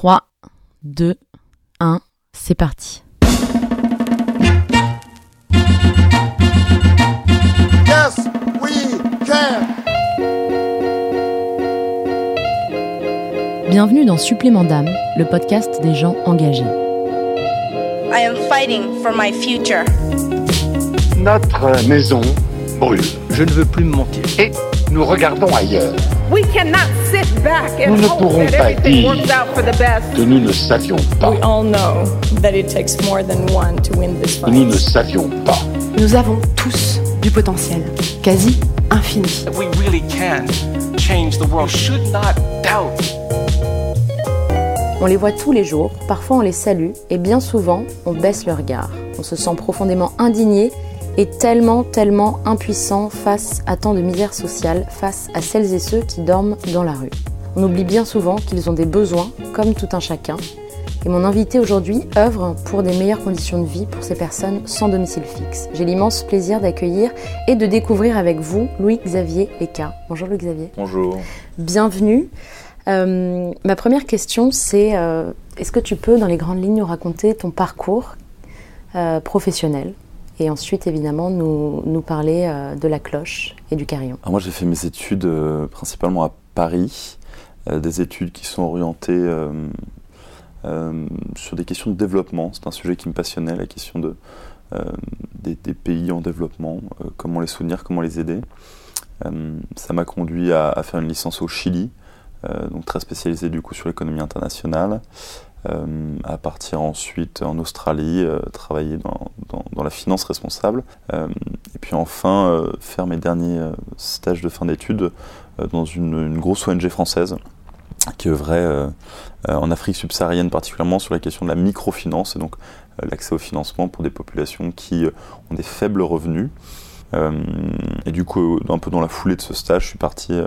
3, 2, 1, c'est parti. Yes, we can. Bienvenue dans Supplément d'âme, le podcast des gens engagés. I am fighting for my future. Notre maison brûle Je ne veux plus me mentir. et nous regardons ailleurs. We cannot sit back and Nous ne hope pourrons that pas everything dire works out for the best. Que nous ne savions pas. We all know that it takes more than one to win this Que nous ne fight. savions pas. Nous avons tous du potentiel, quasi infini. We really can change the world. You should not doubt. On les voit tous les jours, parfois on les salue et bien souvent on baisse le regard. On se sent profondément indigné et tellement, tellement impuissant face à tant de misère sociale, face à celles et ceux qui dorment dans la rue. On oublie bien souvent qu'ils ont des besoins, comme tout un chacun. Et mon invité aujourd'hui œuvre pour des meilleures conditions de vie pour ces personnes sans domicile fixe. J'ai l'immense plaisir d'accueillir et de découvrir avec vous Louis-Xavier Eka. Bonjour Louis-Xavier. Bonjour. Bienvenue. Euh, ma première question, c'est euh, est-ce que tu peux, dans les grandes lignes, nous raconter ton parcours euh, professionnel? Et ensuite, évidemment, nous, parler euh, de la cloche et du carillon Alors moi j'ai fait mes études euh, principalement à Paris, euh, des études qui sont orientées sur des questions de développement. C'est un sujet qui me passionnait, la question de, des, pays en développement, comment les soutenir, comment les aider. Ça m'a conduit à, faire une licence au Chili, donc très spécialisée du coup sur l'économie internationale. Euh, à partir ensuite en Australie, euh, travailler dans, la finance responsable. Euh, et puis enfin, euh, faire mes derniers euh, stages de fin d'études euh, dans une, une grosse ONG française qui œuvrait euh, euh, en Afrique subsaharienne particulièrement sur la question de la microfinance et donc euh, l'accès au financement pour des populations qui euh, ont des faibles revenus. Euh, et du coup, un peu dans la foulée de ce stage, je suis parti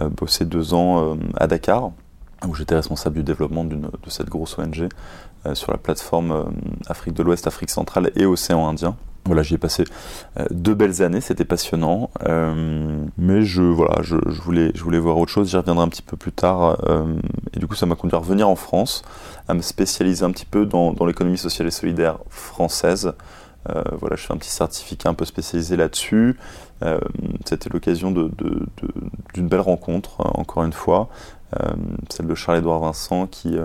euh, bosser deux ans euh, à Dakar, où j'étais responsable du développement de cette grosse ONG euh, sur la plateforme Afrique de l'Ouest, Afrique centrale et Océan Indien. Voilà, j'y ai passé deux belles années, c'était passionnant, mais je voilà, je, voulais je voulais voir autre chose. J'y reviendrai un petit peu plus tard, et du coup ça m'a conduit à revenir en France, à me spécialiser un petit peu dans, l'économie sociale et solidaire française. Voilà, je fais un petit certificat un peu spécialisé là-dessus. Euh, c'était l'occasion de, de- de- d'une belle rencontre, euh, encore une fois, euh, celle de Charles-Édouard Vincent qui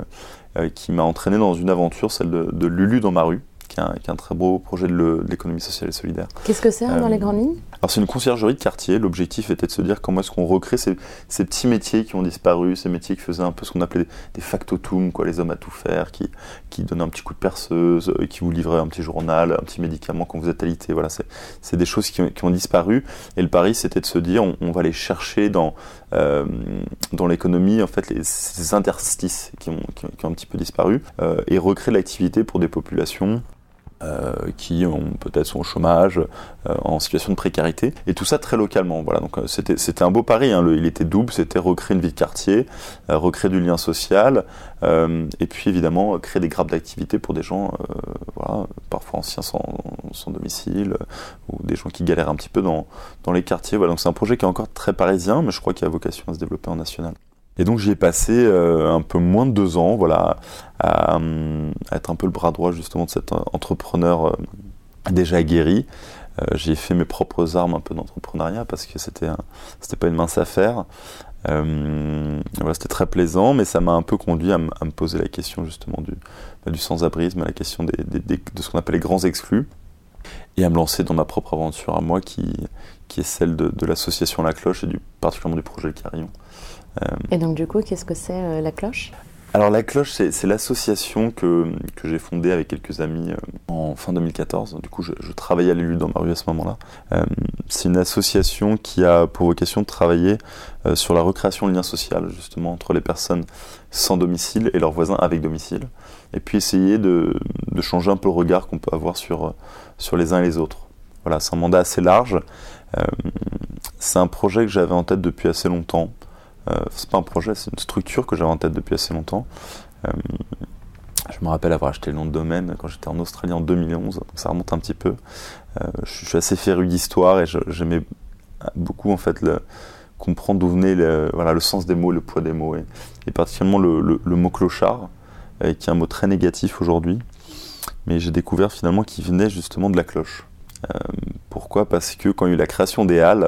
qui m'a entraîné dans une aventure, celle de, Lulu dans ma rue, qui est un, qui est un très beau projet de, l'économie sociale et solidaire. Qu'est-ce que c'est hein, dans les grandes lignes? Alors c'est une conciergerie de quartier, l'objectif était de se dire comment est-ce qu'on recrée ces, petits métiers qui ont disparu, ces métiers qui faisaient un peu ce qu'on appelait des, factotums, quoi, les hommes à tout faire, qui, qui donnaient un petit coup de perceuse, euh, qui vous livraient un petit journal, un petit médicament quand vous êtes alité, voilà, c'est, des choses qui ont, disparu, et le pari c'était de se dire on, va les chercher dans, euh, dans l'économie, en fait, ces interstices qui ont, qui ont, qui ont un petit peu disparu, euh, et recréer l'activité pour des populations euh, qui ont peut-être sont au chômage, euh, en situation de précarité, et tout ça très localement. Voilà, donc euh, c'était un beau pari. Hein, le- il était double, c'était recréer une vie de quartier, euh, recréer du lien social, euh, et puis évidemment créer des grappes d'activité pour des gens, euh, voilà, parfois anciens sans, sans domicile, ou des gens qui galèrent un petit peu dans dans les quartiers. Voilà, donc c'est un projet qui est encore très parisien, mais je crois qu'il a vocation à se développer en national. Et donc j'y ai passé euh, un peu moins de deux ans, voilà, à, être un peu le bras droit justement de cet entrepreneur euh, déjà aguerri. Euh, j'ai fait mes propres armes un peu d'entrepreneuriat parce que c'était c'était pas une mince affaire. Voilà, c'était très plaisant, mais ça m'a un peu conduit à, me poser la question justement du, bah, du sans-abrisme, la question des, de ce qu'on appelle les grands exclus, et à me lancer dans ma propre aventure à moi qui, qui est celle de, l'association La Cloche et particulièrement du projet Carillon. Euh, Et donc, du coup, qu'est-ce que c'est euh, la cloche? Alors la cloche, c'est l'association que, que j'ai fondée avec quelques amis euh, en fin 2014. Du coup, je, je travaillais à l'élu dans ma rue à ce moment-là. Euh, c'est une association qui a pour vocation de travailler euh, sur la recréation de liens sociaux, justement, entre les personnes sans domicile et leurs voisins avec domicile. Et puis essayer de, de changer un peu le regard qu'on peut avoir sur, sur les uns et les autres. Voilà, c'est un mandat assez large. Euh, c'est un projet que j'avais en tête depuis assez longtemps. Euh, c'est pas un projet, c'est une structure que j'avais en tête depuis assez longtemps. Euh, je me rappelle avoir acheté le nom de domaine quand j'étais en Australie en 2011, donc ça remonte un petit peu. Euh, je, suis assez féru d'histoire et j'aimais beaucoup en fait comprendre d'où venait le, voilà, le sens des mots, le poids des mots, et, particulièrement le, mot clochard, qui est un mot très négatif aujourd'hui. Mais j'ai découvert finalement qu'il venait justement de la cloche. Pourquoi? Parce que quand il y a eu la création des halles,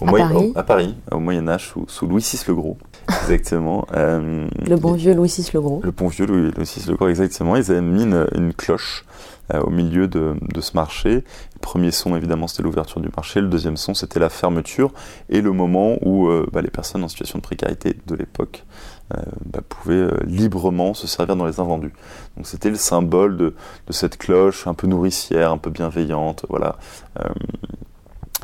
au À Moyen- Paris au- à Paris, au Moyen Âge, sous, sous Louis VI le Gros, exactement. euh, Le bon vieux Louis VI le Gros. le bon vieux Louis, Louis VI le Gros, exactement. Ils avaient mis une, une cloche euh, au milieu de, de ce marché. Le premier son, évidemment, c'était l'ouverture du marché. Le deuxième son, c'était la fermeture et le moment où euh, bah, les personnes en situation de précarité de l'époque bah, pouvaient librement se servir dans les invendus. Donc c'était le symbole de, de cette cloche un peu nourricière, un peu bienveillante, voilà.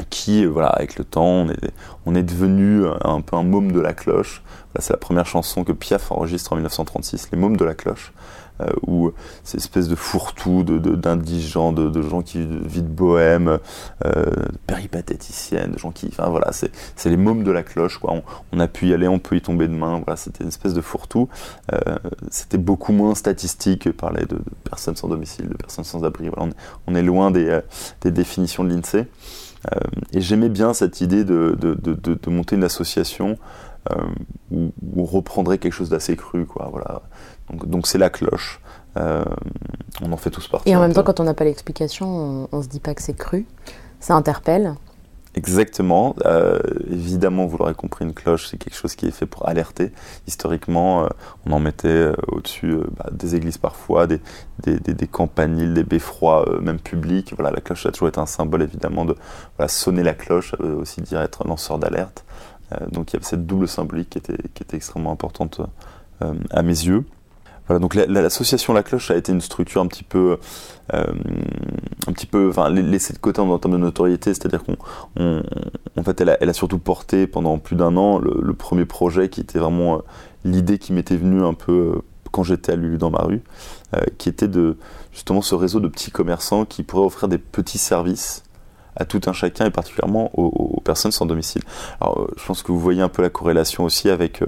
Euh, qui, euh, voilà, avec le temps, on est, on est devenu un peu un môme de la cloche. Voilà, c'est la première chanson que Piaf enregistre en 1936, Les mômes de la cloche, euh, où ces espèces de fourre-tout, de- de- d'indigents, de, de gens qui vivent de bohème, euh, péripatéticiennes, de gens qui. Enfin voilà, c'est c'est les mômes de la cloche, quoi. On, on a pu y aller, on peut y tomber demain. Voilà, c'était une espèce de fourre-tout. Euh, c'était beaucoup moins statistique, parler de, de personnes sans domicile, de personnes sans abri. Voilà, on, on est loin des, euh, des définitions de l'INSEE. Euh, et j'aimais bien cette idée de, de, de, monter une association euh, où, où on reprendrait quelque chose d'assez cru, quoi. Voilà. Donc donc c'est la cloche. Euh, on en fait tous partie. Et en même temps, quand on n'a pas l'explication, on, on se dit pas que c'est cru. Ça interpelle. Exactement. Euh, évidemment, vous l'aurez compris, une cloche, c'est quelque chose qui est fait pour alerter. Historiquement, euh, on en mettait euh, au-dessus euh, bah, des églises parfois, des, des, des, campaniles, des beffrois, euh, même publics. Voilà, la cloche a toujours été un symbole, évidemment, de voilà, sonner la cloche, aussi dire être lanceur d'alerte. Donc il y avait cette double symbolique qui était, qui était extrêmement importante à mes yeux. Donc la- la- l'association La Cloche a été une structure un petit peu, euh, un petit peu, enfin laissée de côté en, termes de notoriété, c'est-à-dire qu'on, fait, elle a, surtout porté pendant plus d'un an le, premier projet qui était vraiment euh, l'idée qui m'était venue un peu euh, quand j'étais à Lulu dans ma rue, qui était de justement ce réseau de petits commerçants qui pourraient offrir des petits services à tout un chacun et particulièrement aux, personnes sans domicile. Alors, je pense que vous voyez un peu la corrélation aussi avec,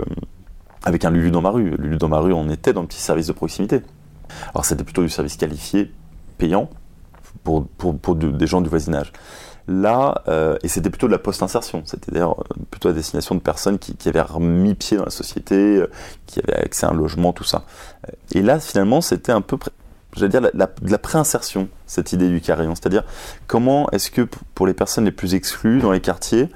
avec un Lulu dans ma rue. Lulu dans ma rue, on était dans le petit service de proximité. Alors, c'était plutôt du service qualifié, payant, pour, pour, pour de- des gens du voisinage. Là, euh, et c'était plutôt de la post-insertion, d'ailleurs euh, plutôt à destination de personnes qui, avaient remis pied dans la société, euh, qui avaient accès à un logement, tout ça. Et là, finalement, c'était un peu, j'allais dire, de la préinsertion, cette idée du carillon. C'est-à-dire, comment est-ce que pour les personnes les plus exclues dans les quartiers,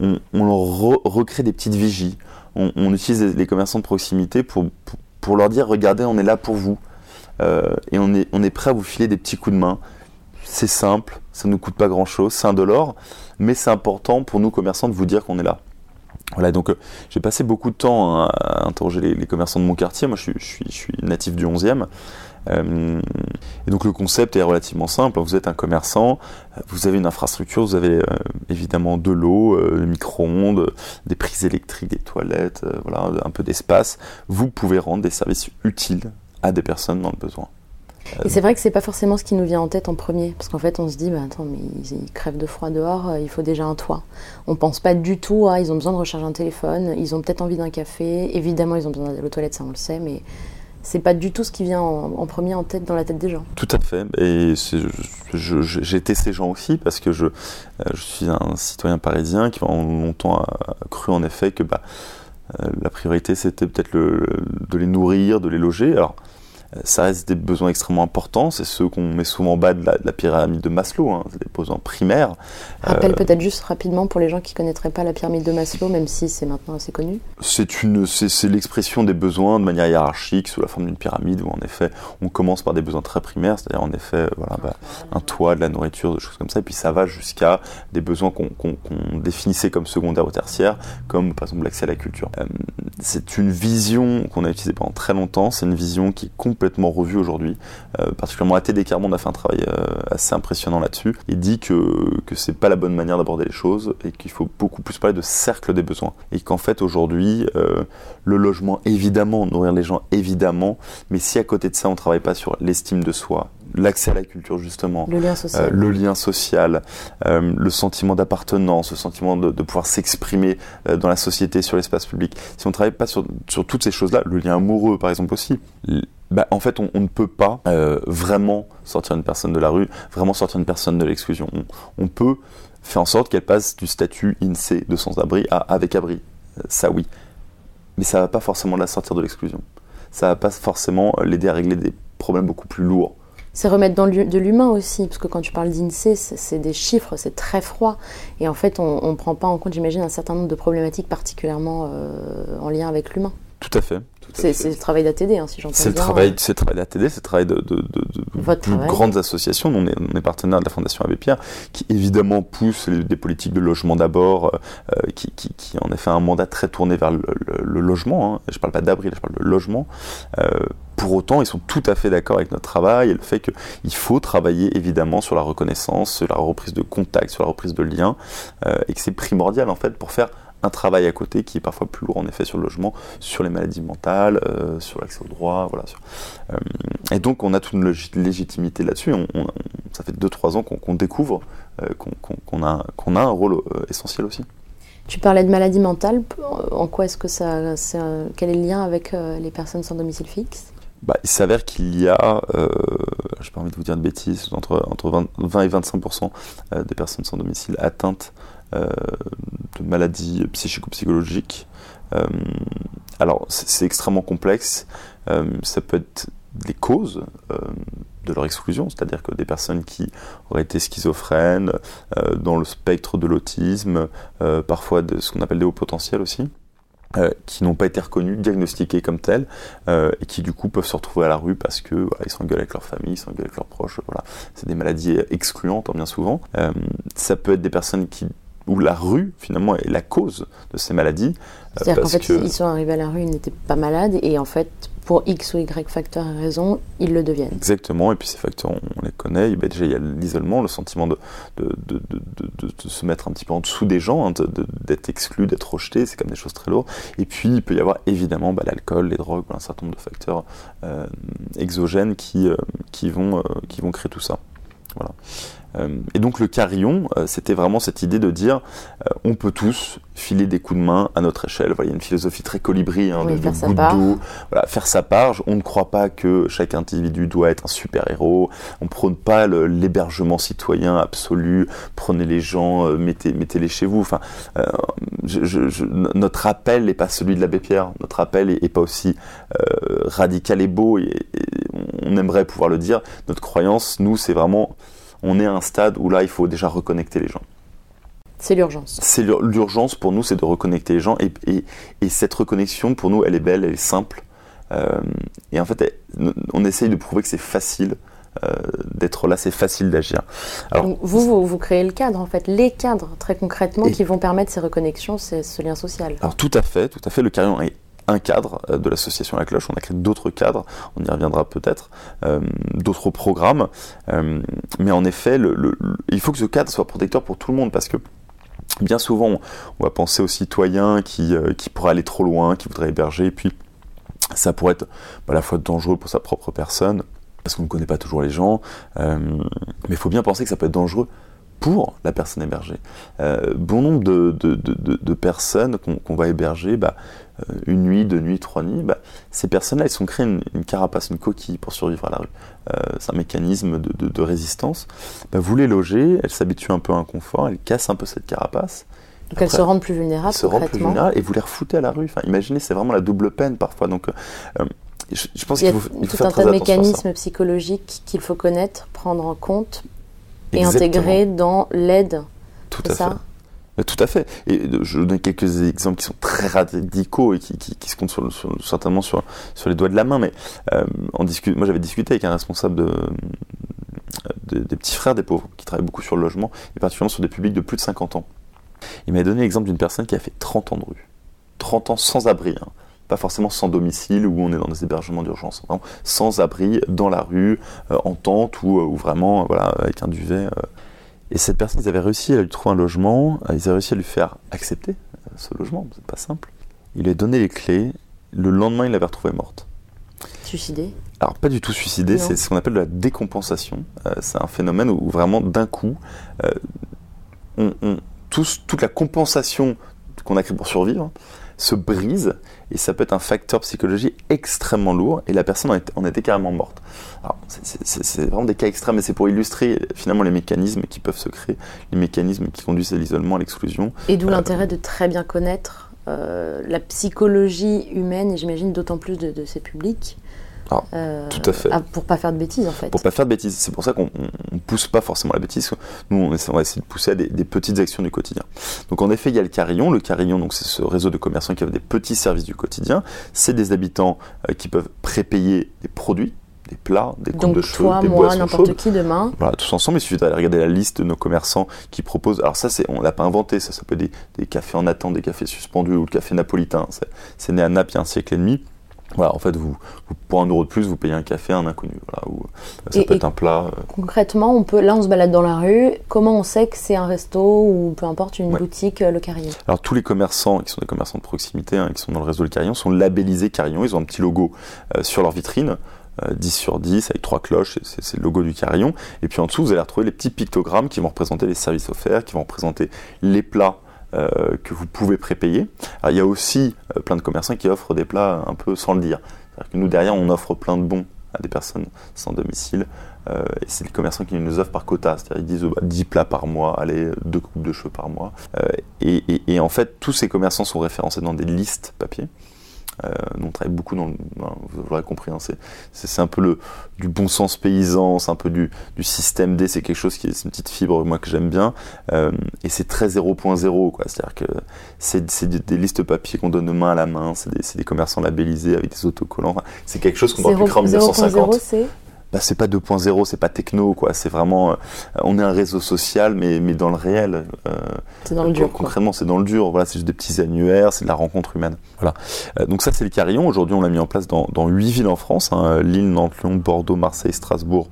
on, leur re- recrée des petites vigies, on, utilise les, commerçants de proximité pour, pour, leur dire, regardez, on est là pour vous. Euh, et on est, on est prêt à vous filer des petits coups de main. C'est simple, ça ne nous coûte pas grand-chose, c'est indolore, mais c'est important pour nous commerçants de vous dire qu'on est là. Voilà, donc euh, j'ai passé beaucoup de temps à interroger les, commerçants de mon quartier. Moi, je suis, je suis natif du 11e. Euh, et donc le concept est relativement simple. Vous êtes un commerçant, euh, vous avez une infrastructure, vous avez euh, évidemment de l'eau, euh, le micro-ondes, des prises électriques, des toilettes, euh, voilà, un peu d'espace. Vous pouvez rendre des services utiles à des personnes dans le besoin. Et c'est vrai que c'est pas forcément ce qui nous vient en tête en premier, parce qu'en fait on se dit, bah attends, mais ils, crèvent de froid dehors, euh, il faut déjà un toit. On pense pas du tout à, ils ont besoin de recharger un téléphone, ils ont peut-être envie d'un café, évidemment ils ont besoin d'aller aux toilettes, ça on le sait, mais c'est pas du tout ce qui vient en, premier en tête dans la tête des gens. Tout à fait. Et j'étais ces gens aussi parce que je, euh, je suis un citoyen parisien qui pendant longtemps a cru en effet que bah, euh, la priorité c'était peut-être de les nourrir, de les loger. Ça reste des besoins extrêmement importants, c'est ceux qu'on met souvent en bas de la, de la pyramide de Maslow, hein, des besoins primaires. Rappelle Euh, peut-être juste rapidement pour les gens qui connaîtraient pas la pyramide de Maslow, même si c'est maintenant assez connu. C'est une, c'est, c'est l'expression des besoins de manière hiérarchique sous la forme d'une pyramide où en effet on commence par des besoins très primaires, c'est-à-dire en effet voilà bah, un toit, de la nourriture, des choses comme ça, et puis ça va jusqu'à des besoins qu'on, qu'on- qu'on définissait comme secondaires ou tertiaires, comme par exemple l'accès à la culture. Euh, c'est une vision qu'on a utilisée pendant très longtemps, c'est une vision qui est complètement revue aujourd'hui, euh, particulièrement ATD Carbone a fait un travail euh, assez impressionnant là-dessus, et dit que, que c'est pas la bonne manière d'aborder les choses et qu'il faut beaucoup plus parler de cercle des besoins. Et qu'en fait aujourd'hui, euh, le logement évidemment, nourrir les gens évidemment, mais si à côté de ça on travaille pas sur l'estime de soi, l'accès à la culture justement, Le lien euh, social. le lien social, euh, le sentiment d'appartenance, le sentiment de, de pouvoir s'exprimer euh, dans la société, sur l'espace public. Si on travaille pas sur, sur toutes ces choses-là, le lien amoureux par exemple aussi, bah, en fait on, on ne peut pas vraiment sortir une personne de la rue, vraiment sortir une personne de l'exclusion. On, on peut fait en sorte qu'elle passe du statut INSEE de sans-abri à avec abri. Ça oui. Mais ça va pas forcément la sortir de l'exclusion. Ça va pas forcément l'aider à régler des problèmes beaucoup plus lourds. C'est remettre dans de l'humain aussi, parce que quand tu parles d'INSEE, c'est c'est des chiffres, c'est très froid. Et en fait, on ne prend pas en compte, j'imagine, un certain nombre de problématiques particulièrement euh, en lien avec l'humain. Tout à fait. C'est le travail d'ATD, hein, si j'entends bien. C'est le travail, c'est le travail d'ATD, c'est le travail de, de, de, de plus travail. grandes associations. On est, on est partenaire de la Fondation Abbé Pierre, qui évidemment pousse les- des politiques de logement d'abord, euh, euh, qui, qui, qui en effet a un mandat très tourné vers le, le- le logement. Hein. Je parle pas d'abri, je parle de logement. Euh, pour autant, ils sont tout à fait d'accord avec notre travail et le fait qu'il faut travailler évidemment sur la reconnaissance, sur la reprise de contact, sur la reprise de liens, euh, et que c'est primordial en fait pour faire un travail à côté qui est parfois plus lourd en effet sur le logement, sur les maladies mentales, euh, sur l'accès au droit, voilà. sur- euh, et donc on a toute une légitimité là-dessus. On, on- ça fait 2-3 ans qu'on découvre euh, qu'on a, qu'on a un rôle essentiel aussi. Tu parlais de maladie mentale. En quoi est-ce que ça. quel est le lien avec les personnes sans domicile fixe? Bah, il s'avère qu'il y a, euh, j'ai pas envie de vous dire de bêtises, entre, entre 20, 20 et 25 euh, des personnes sans domicile atteintes euh, maladies psychico-psychologiques. Euh, alors, c'est extrêmement complexe. Euh, ça peut être des causes euh, de leur exclusion, c'est-à-dire que des personnes qui auraient été schizophrènes, dans le spectre de l'autisme, parfois de ce qu'on appelle des hauts potentiels aussi, qui n'ont pas été reconnus, diagnostiqués comme tels, et qui du coup peuvent se retrouver à la rue parce que voilà, ils s'engueulent avec leur famille, ils s'engueulent avec leurs proches. Voilà, c'est des maladies excluantes hein, bien souvent. Ça peut être des personnes qui où la rue finalement est la cause de ces maladies. euh, C'est-à-dire qu'en fait, que- ils sont arrivés à la rue, ils n'étaient pas malades, et en fait, pour X ou Y facteurs et raisons, ils le deviennent. Exactement, et puis ces facteurs, on, les connaît. Ben, déjà, il y a l'isolement, le sentiment de, de, de, de, de- de se mettre un petit peu en dessous des gens, hein, d'être exclu, d'être rejeté, c'est comme des choses très lourdes. Et puis, il peut y avoir évidemment bah, l'alcool, les drogues, un certain nombre de facteurs euh, exogènes qui, euh, qui, vont, euh, qui vont créer tout ça. Voilà. Euh, et donc le carillon, euh, c'était vraiment cette idée de dire, euh, on peut tous filer des coups de main à notre échelle. Voilà, il y a une philosophie très colibri, hein, Oui, de, faire sa goutte part. voilà, faire sa part. On ne croit pas que chaque individu doit être un super-héros. On prône pas l'hébergement citoyen absolu. Prenez les gens, mettez, mettez-les chez vous. Enfin, euh, je- je- je- no- notre appel n'est pas celui de l'abbé Pierre. Notre appel est, est pas aussi euh, radical et beau. Et, et on aimerait pouvoir le dire. Notre croyance, nous, c'est vraiment, on est à un stade où là, il faut déjà reconnecter les gens C'est l'urgence. c'est l'ur- l'urgence pour nous, c'est de reconnecter les gens. Et, et- et cette reconnexion, pour nous, elle est belle, elle est simple. Euh, et en fait, elle- on essaye de prouver que c'est facile euh, d'être là, c'est facile d'agir. Vous, vous, vous créez le cadre, en fait, les cadres, très concrètement, qui vont permettre ces reconnexions, ces- ce lien social. Alors tout à fait, tout à fait. Le carillon est un cadre euh, de l'association La Cloche. On a créé d'autres cadres, on y reviendra peut-être, euh, d'autres programmes. Euh, mais en effet, il faut que ce cadre soit protecteur pour tout le monde parce que bien souvent, on, va penser aux citoyens qui, pourraient aller trop loin, qui voudraient héberger, et puis ça pourrait être bah, à la fois dangereux pour sa propre personne, parce qu'on ne connaît pas toujours les gens, mais il faut bien penser que ça peut être dangereux pour la personne hébergée. Euh, bon nombre de, de, de, de- de personnes qu'on va héberger, bah, euh, une nuit, deux nuits, trois nuits, bah, ces personnes-là, elles sont créées une, une carapace, une coquille pour survivre à la rue. Euh, c'est un mécanisme de, résistance. Bah, vous les logez, elles s'habituent un peu à un confort, elles cassent un peu cette carapace, Donc elles se rendent plus vulnérables, elles se rendent plus vulnérables et vous les refoutez à la rue. Enfin, imaginez, c'est vraiment la double peine parfois. Donc, euh, je, je pense qu'il a faut, il faut tout un tas de mécanismes psychologiques qu'il faut connaître, prendre en compte et intégrer dans l'aide. Tout à ça fait. Euh, Tout à fait. Et euh, je donne quelques exemples qui sont très radicaux et qui, qui, qui se comptent sur, sur- certainement sur, sur les doigts de la main. Mais euh, moi, j'avais discuté avec un responsable de, de- des petits frères des pauvres qui travaille beaucoup sur le logement et particulièrement sur des publics de plus de 50 ans. Il m'a donné l'exemple d'une personne qui a fait 30 ans de rue. 30 ans sans abri. hein. Pas forcément sans domicile où on est dans des hébergements d'urgence. Vraiment sans abri, dans la rue, euh, en tente ou, euh, ou vraiment euh, voilà, avec un duvet. et cette personne, ils avaient réussi à lui trouver un logement, ils avaient réussi à lui faire accepter ce logement, c'est pas simple. Il lui a donné les clés, le lendemain, il l'avait retrouvée morte. Suicider. Alors, pas du tout suicidé, Non. c'est ce qu'on appelle la décompensation. Euh, c'est un phénomène où, où vraiment, d'un coup, euh, on, on- tous- toute la compensation qu'on a créée pour survivre se brise et ça peut être un facteur psychologique extrêmement lourd et la personne en, était carrément morte. Alors, c'est- vraiment des cas extrêmes, mais c'est pour illustrer finalement les mécanismes qui peuvent se créer, les mécanismes qui conduisent à l'isolement, à l'exclusion. Et d'où l'intérêt de très bien connaître euh, la psychologie humaine, et j'imagine d'autant plus de, de ces publics. Ah, euh, tout à fait. ah, pour pas faire de bêtises, en fait. Pour pas faire de bêtises. C'est pour ça qu'on on- on pousse pas forcément la bêtise. Nous, on, essaie- on va essayer de pousser à des, des petites actions du quotidien. Donc, en effet, il y a le carillon. Le carillon, donc, c'est ce réseau de commerçants qui offre des petits services du quotidien. C'est des habitants euh, qui peuvent prépayer des produits, des plats, des coupes de cheveux, toi, des moi, n'importe qui demain. Voilà, tous ensemble, il suffit d'aller regarder la liste de nos commerçants qui proposent. Alors ça, c'est, on l'a pas inventé, ça, ça peut être des, des cafés en attente, des cafés suspendus ou le café napolitain. C'est, c'est né à Naples il y a un siècle et demi. Voilà, en fait, vous, vous- pour un euro de plus, vous payez un café à un inconnu. Voilà, ou euh, ça Et- peut être un plat. euh, Concrètement, on peut, là, on se balade dans la rue. Comment on sait que c'est un resto ou peu importe une Ouais. boutique, euh, le carillon? Alors tous les commerçants qui sont des commerçants de proximité, hein, qui sont dans le réseau Le Carillon, sont labellisés Carillon. Ils ont un petit logo euh, sur leur vitrine, euh, 10 sur 10, avec trois cloches, c'est- le logo du Carillon. Et puis en dessous, vous allez retrouver les petits pictogrammes qui vont représenter les services offerts, qui vont représenter les plats que vous pouvez prépayer. Il y a aussi euh, plein de commerçants qui offrent des plats un peu sans le dire. Que nous, derrière, on offre plein de bons à des personnes sans domicile. Euh, c'est les commerçants qui nous offrent par quota. C'est-à-dire ils disent euh, bah, 10 plats par mois, allez, deux coupes de cheveux par mois. Euh, et- et en fait, tous ces commerçants sont référencés dans des listes papier. Euh, nous, on travaille beaucoup dans le. ben, vous l'aurez compris, hein, c'est, un peu le, du bon sens paysan, c'est un peu du, du système D, c'est quelque chose qui est une petite fibre, moi, que j'aime bien. Euh, et c'est très 0.0, quoi. C'est-à-dire que c'est, des, des listes papier qu'on donne de main à la main, c'est des, des commerçants labellisés avec des autocollants. Enfin, c'est quelque chose qu'on doit plus créer en 1950 0.0, c'est bah, c'est pas 2.0, c'est pas techno, quoi. C'est vraiment, euh, on est un réseau social, mais, mais dans le réel. Euh, c'est dans le dur. concrètement, c'est dans le dur. Voilà, c'est juste des petits annuaires, c'est de la rencontre humaine. Voilà. Euh, donc ça, c'est le carillon. Aujourd'hui, on l'a mis en place dans, dans 8 villes en France hein, Lille, Nantes, Lyon, Bordeaux, Marseille, Strasbourg,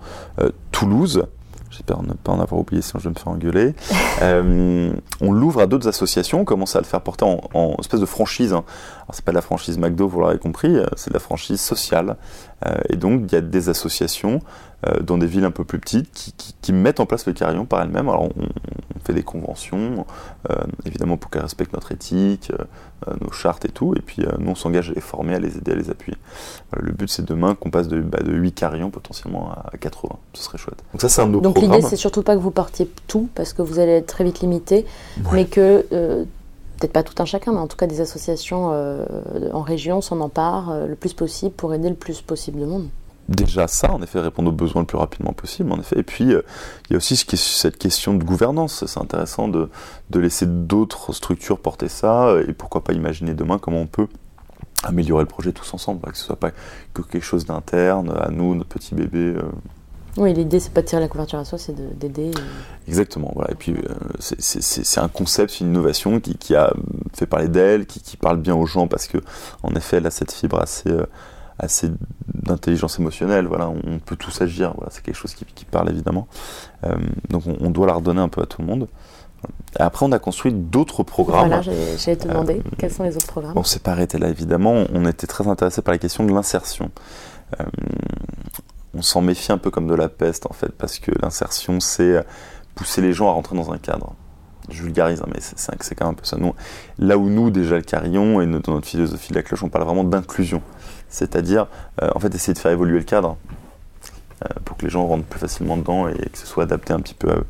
Toulouse. J'espère ne pas en avoir oublié, sinon je vais me faire engueuler. On l'ouvre à d'autres associations. On commence à le faire porter en, en espèce de franchise. hein. Alors, c'est pas de la franchise McDo, vous l'aurez compris, euh, c'est de la franchise sociale. Euh, et donc, il y a des associations euh, dans des villes un peu plus petites qui, qui- qui mettent en place le carillon par elles-mêmes. Alors, on, on fait des conventions, euh, évidemment pour qu'elles respectent notre éthique, nos chartes et tout. Et puis, euh, nous, on s'engage à les former, à les aider, à les appuyer. Voilà, le but, c'est demain qu'on passe de, bah, de 8 carillons potentiellement à 80. Ce serait chouette. Donc, ça, c'est un de nos Donc l'idée, c'est surtout pas que vous portiez tout, parce que vous allez être très vite limité, mais que, euh, peut-être pas tout un chacun, mais en tout cas des associations euh, en région s'en emparent euh, le plus possible pour aider le plus possible de monde. déjà ça, en effet, répondre aux besoins le plus rapidement possible, en effet. Et puis, euh, il y a aussi cette question de gouvernance. C'est intéressant de, laisser d'autres structures porter ça, et pourquoi pas imaginer demain comment on peut améliorer le projet tous ensemble, que ce soit pas que quelque chose d'interne, à nous, notre petit bébé. Oui, l'idée, c'est pas de tirer la couverture à soi, c'est de- d'aider. Exactement, voilà. Et puis euh, c'est- un concept, c'est une innovation qui, qui a fait parler d'elle, qui, qui parle bien aux gens parce que, en effet, elle a cette fibre assez, euh, assez d'intelligence émotionnelle. Voilà, on, peut tous agir. Voilà, c'est quelque chose qui, qui parle évidemment. Euh, donc on, on doit la redonner un peu à tout le monde. Et après, on a construit d'autres programmes. Voilà, j'allais te demander quels sont les autres programmes? On s'est pas arrêté là, évidemment. On était très intéressé par la question de l'insertion. Euh, on s'en méfie un peu comme de la peste, en fait, parce que l'insertion, c'est pousser les gens à rentrer dans un cadre. Je vulgarise, hein, mais c'est- quand même un peu ça. Nous, là où nous, déjà, le carillon, et dans notre philosophie de la cloche, on parle vraiment d'inclusion. C'est-à-dire, euh, en fait, essayer de faire évoluer le cadre euh, pour que les gens rentrent plus facilement dedans et que ce soit adapté un petit peu à eux.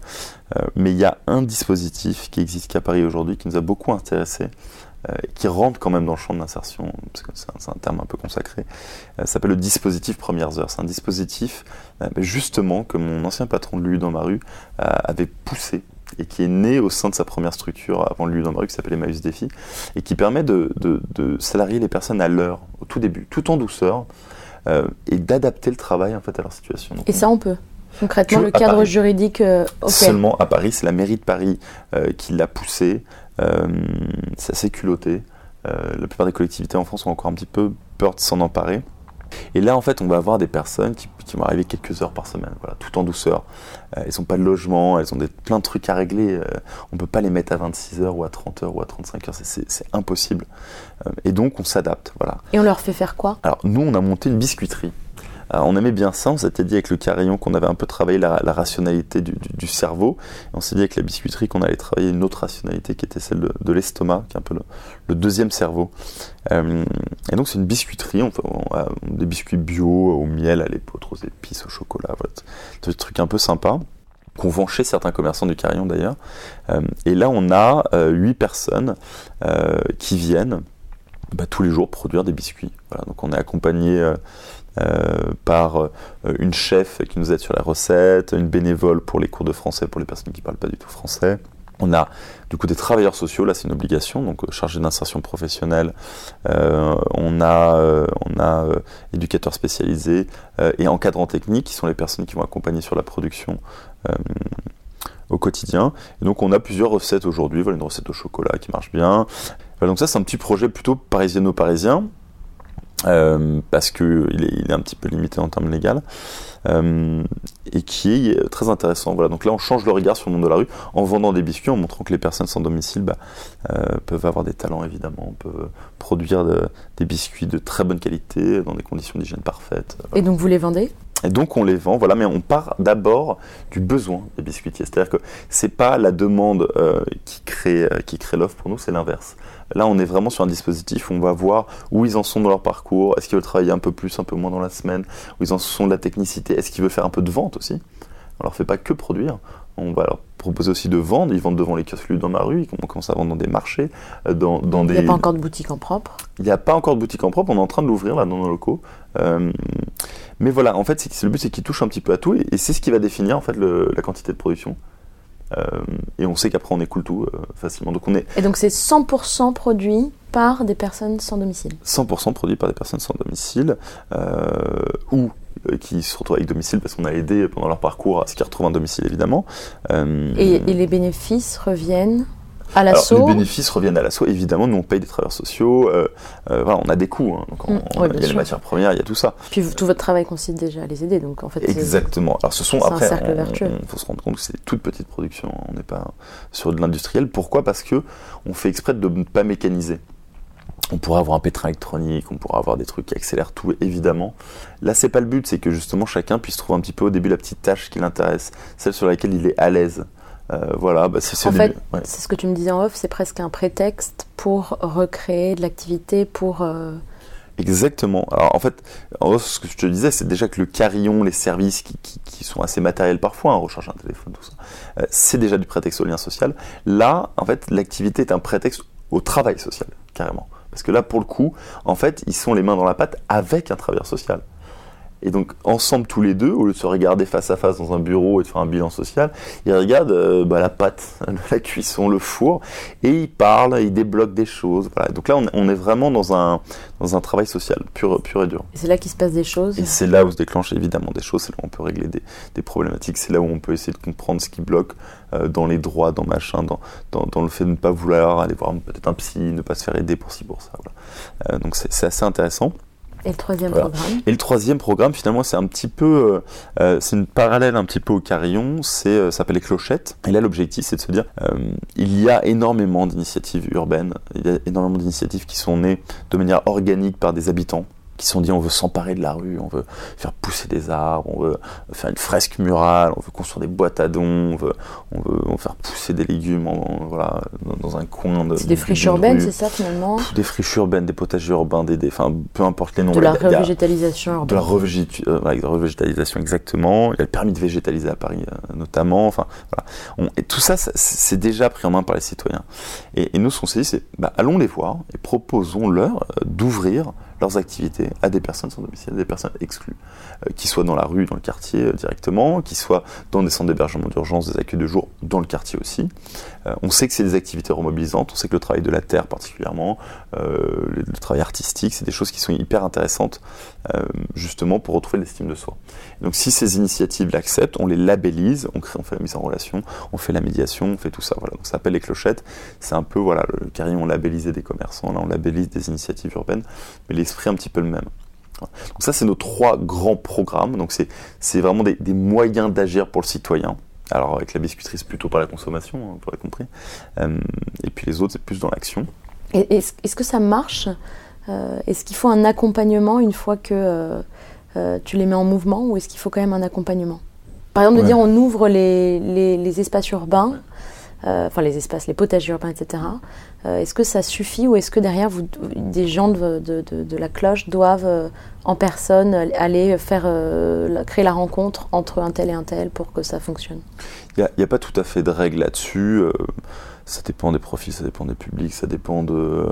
Euh, mais il y a un dispositif qui existe qu'à Paris aujourd'hui qui nous a beaucoup intéressés euh, qui rentre quand même dans le champ de l'insertion, parce que c'est un, terme un peu consacré, euh, ça s'appelle le dispositif premières heures. C'est un dispositif euh, ben, justement que mon ancien patron de l'UU dans ma rue euh, avait poussé et qui est né au sein de sa première structure avant l'UU dans ma rue qui s'appelle Emmaüs Défi et qui permet de, de- de salarier les personnes à l'heure, au tout début, tout en douceur, euh, et d'adapter le travail en fait à leur situation. Donc, Et ça, on peut. Concrètement, le cadre Paris. juridique, euh. Seulement à Paris, c'est la mairie de Paris euh, qui l'a poussé. Euh, c'est assez culotté. Euh, la plupart des collectivités en France ont encore un petit peu peur de s'en emparer. Et là, en fait, on va avoir des personnes qui, qui vont arriver quelques heures par semaine, voilà, tout en douceur. Euh, elles n'ont pas de logement, elles ont des, plein de trucs à régler. euh, on ne peut pas les mettre à 26 heures ou à 30 heures ou à 35 heures, c'est- impossible. Euh, et donc, on s'adapte. Voilà. Et on leur fait faire quoi? Alors nous, on a monté une biscuiterie on aimait bien ça, on s'était dit avec le carillon qu'on avait un peu travaillé la, rationalité du, cerveau, on s'est dit avec la biscuiterie qu'on allait travailler une autre rationalité qui était celle de, l'estomac, qui est un peu le, deuxième cerveau. Euh, et donc c'est une biscuiterie, on a des biscuits bio, au miel, à l'épeautre, aux épices, au chocolat, des trucs un peu sympas qu'on vend chez certains commerçants du carillon d'ailleurs. Euh, et là, on a euh, huit personnes euh, qui viennent bah, tous les jours produire des biscuits. Donc on est accompagné euh, par euh, une chef qui nous aide sur la recette, une bénévole pour les cours de français pour les personnes qui ne parlent pas du tout français. On a du coup des travailleurs sociaux, là c'est une obligation, donc euh, chargés d'insertion professionnelle. On a, on a éducateurs spécialisés et encadrants techniques qui sont les personnes qui vont accompagner sur la production au quotidien. Donc on a plusieurs recettes aujourd'hui. Voilà une recette au chocolat qui marche bien. Donc ça c'est un petit projet plutôt parisiano-parisien. Euh, parce que il est, un petit peu limité en termes légal euh, et qui est très intéressant. Voilà, donc là on change le regard sur le monde de la rue en vendant des biscuits, en montrant que les personnes sans domicile bah, euh, peuvent avoir des talents évidemment, peuvent produire de- des biscuits de très bonne qualité dans des conditions d'hygiène parfaites. Et donc vous les vendez? Et donc on les vend, voilà, mais on part d'abord du besoin des biscuitiers. C'est-à-dire que c'est pas la demande euh, qui crée, euh, qui crée l'offre pour nous, c'est l'inverse. Là, on est vraiment sur un dispositif. Où on va voir où ils en sont dans leur parcours, est-ce qu'ils veulent travailler un peu plus, un peu moins dans la semaine, où ils en sont de la technicité, est-ce qu'ils veulent faire un peu de vente aussi? On leur fait pas que produire, on va leur proposer aussi de vendre, ils vendent devant les kiosques dans la rue, ils commencent à vendre dans des marchés, euh, dans, dans Il des... n'y a pas encore de boutique en propre? Il n'y a pas encore de boutique en propre, on est en train de l'ouvrir là dans nos locaux. Euh, mais voilà, en fait, c'est le but c'est qu'il touche un petit peu à tout et, et c'est ce qui va définir en fait le- la quantité de production. Euh, et on sait qu'apraprès on écoule tout euh, facilement. Donc on est Et donc c'est 100% produit par des personnes sans domicile. 100% produit par des personnes sans domicile euh, ou qui se retrouvent avec domicile parce qu'on a aidé pendant leur parcours à ce qu'ils retrouvent un domicile évidemment. Et, et les bénéfices reviennent à alors, l'assaut. les bénéfices reviennent à l'assaut, évidemment, nous on paye des travailleurs sociaux, euh, euh, voilà, on a des coûts, hein, donc on- Mm, on- ouais, il bien y a les sûr. matières premières, il y a tout ça. Puis tout votre travail consiste déjà à les aider. Donc en fait, Exactement. Alors ce sont après, on- faut se rendre compte que c'est des toutes petites productions. On n'est pas sur de l'industriel. Pourquoi? Parce que on fait exprès de ne pas mécaniser. On pourrait avoir un pétrin électronique, on pourrait avoir des trucs qui accélèrent tout, évidemment. Là, c'est pas le but, c'est que justement chacun puisse trouver un petit peu au début la petite tâche qui l'intéresse, celle sur laquelle il est à l'aise. Euh, voilà, bah, c'est En fait. Ouais. c'est ce que tu me disais en off, c'est presque un prétexte pour recréer de l'activité, pour... euh, Exactement. Alors en fait, en ce que je te disais, c'est déjà que le carillon, les services qui, qui- qui sont assez matériels parfois, hein, recharger un téléphone, tout ça, euh, c'est déjà du prétexte au lien social. Là, en fait, l'activité est un prétexte au travail social, carrément. Parce que là, pour le coup, en fait, ils sont les mains dans la pâte avec un travailleur social. Et donc, ensemble, tous les deux, au lieu de se regarder face à face dans un bureau et de faire un bilan social, ils regardent euh, bah, la pâte, la cuisson, le four, et ils parlent, ils débloquent des choses. Voilà. Donc là, on, on est vraiment dans un, dans un travail social, pur, pur et dur. C'est là qu'il se passe des choses. Et c'est là où se déclenchent évidemment des choses, c'est là où on peut régler des, des problématiques, c'est là où on peut essayer de comprendre ce qui bloque euh, dans les droits, dans machin, dans, dans, dans le fait de ne pas vouloir aller voir peut-être un psy, ne pas se faire aider pour ci, pour ça. Voilà. Euh, donc c'est assez intéressant. Et le troisième Voilà. programme Et le troisième programme, finalement, c'est un petit peu, euh, euh, c'est une parallèle un petit peu au carillon, c'est euh, ça s'appelle les clochettes. Et là, l'objectif, c'est de se dire, euh, il y a énormément d'initiatives urbaines, il y a énormément d'initiatives qui sont nées de manière organique par des habitants qui sont dit on veut s'emparer de la rue, on veut faire pousser des arbres, on veut faire une fresque murale, on veut construire des boîtes à dons, on veut, on veut, on veut faire pousser des légumes en- voilà, dans, dans un coin de C'est des friches urbaines, c'est ça finalement? Des friches urbaines, des potagers urbains, des, des- enfin peu importe les noms. De la revégétalisation de la urbaine. euh, de la revégétalisation exactement. Il y a le permis de végétaliser à Paris euh, notamment. Enfin, voilà. Et tout ça, ça, c'est déjà pris en main par les citoyens. Et, et nous, ce qu'on s'est dit, c'est bah, allons les voir et proposons-leur euh, d'ouvrir leurs activités à des personnes sans domicile, à des personnes exclues, euh, qui soient dans la rue, dans le quartier euh, directement, qui soient dans des centres d'hébergement d'urgence, des accueils de jour dans le quartier aussi. Euh, on sait que c'est des activités remobilisantes, on sait que le travail de la terre particulièrement, euh, le, travail artistique, c'est des choses qui sont hyper intéressantes justement pour retrouver l'estime de soi. Donc si ces initiatives l'acceptent, on les labellise, on, crée, on fait la mise en relation, on fait la médiation, on fait tout ça. Voilà. Donc ça s'appelle les clochettes. C'est un peu voilà le carillon labellisé des commerçants, là on labellise des initiatives urbaines, mais l'esprit un petit peu le même. Donc ça c'est nos trois grands programmes. Donc c'est c'est vraiment des, des moyens d'agir pour le citoyen. Alors avec la biscuiterie c'est plutôt par la consommation, hein, vous l'aurez compris. Euh, et puis les autres c'est plus dans l'action. Et Est-ce est-ce que ça marche? Euh, Est-ce qu'il faut un accompagnement une fois que euh, tu les mets en mouvement ou est-ce qu'il faut quand même un accompagnement? Par exemple, de Ouais. dire on ouvre les, les- les espaces urbains, euh, enfin les espaces, les potagers urbains, etc. Euh, est-ce que ça suffit ou est-ce que derrière, des gens de, la cloche doivent euh, en personne aller faire euh, créer la rencontre entre un tel et un tel pour que ça fonctionne? Il n'y a, pas tout à fait de règles là-dessus. ça dépend des profils, ça dépend des publics, ça dépend de,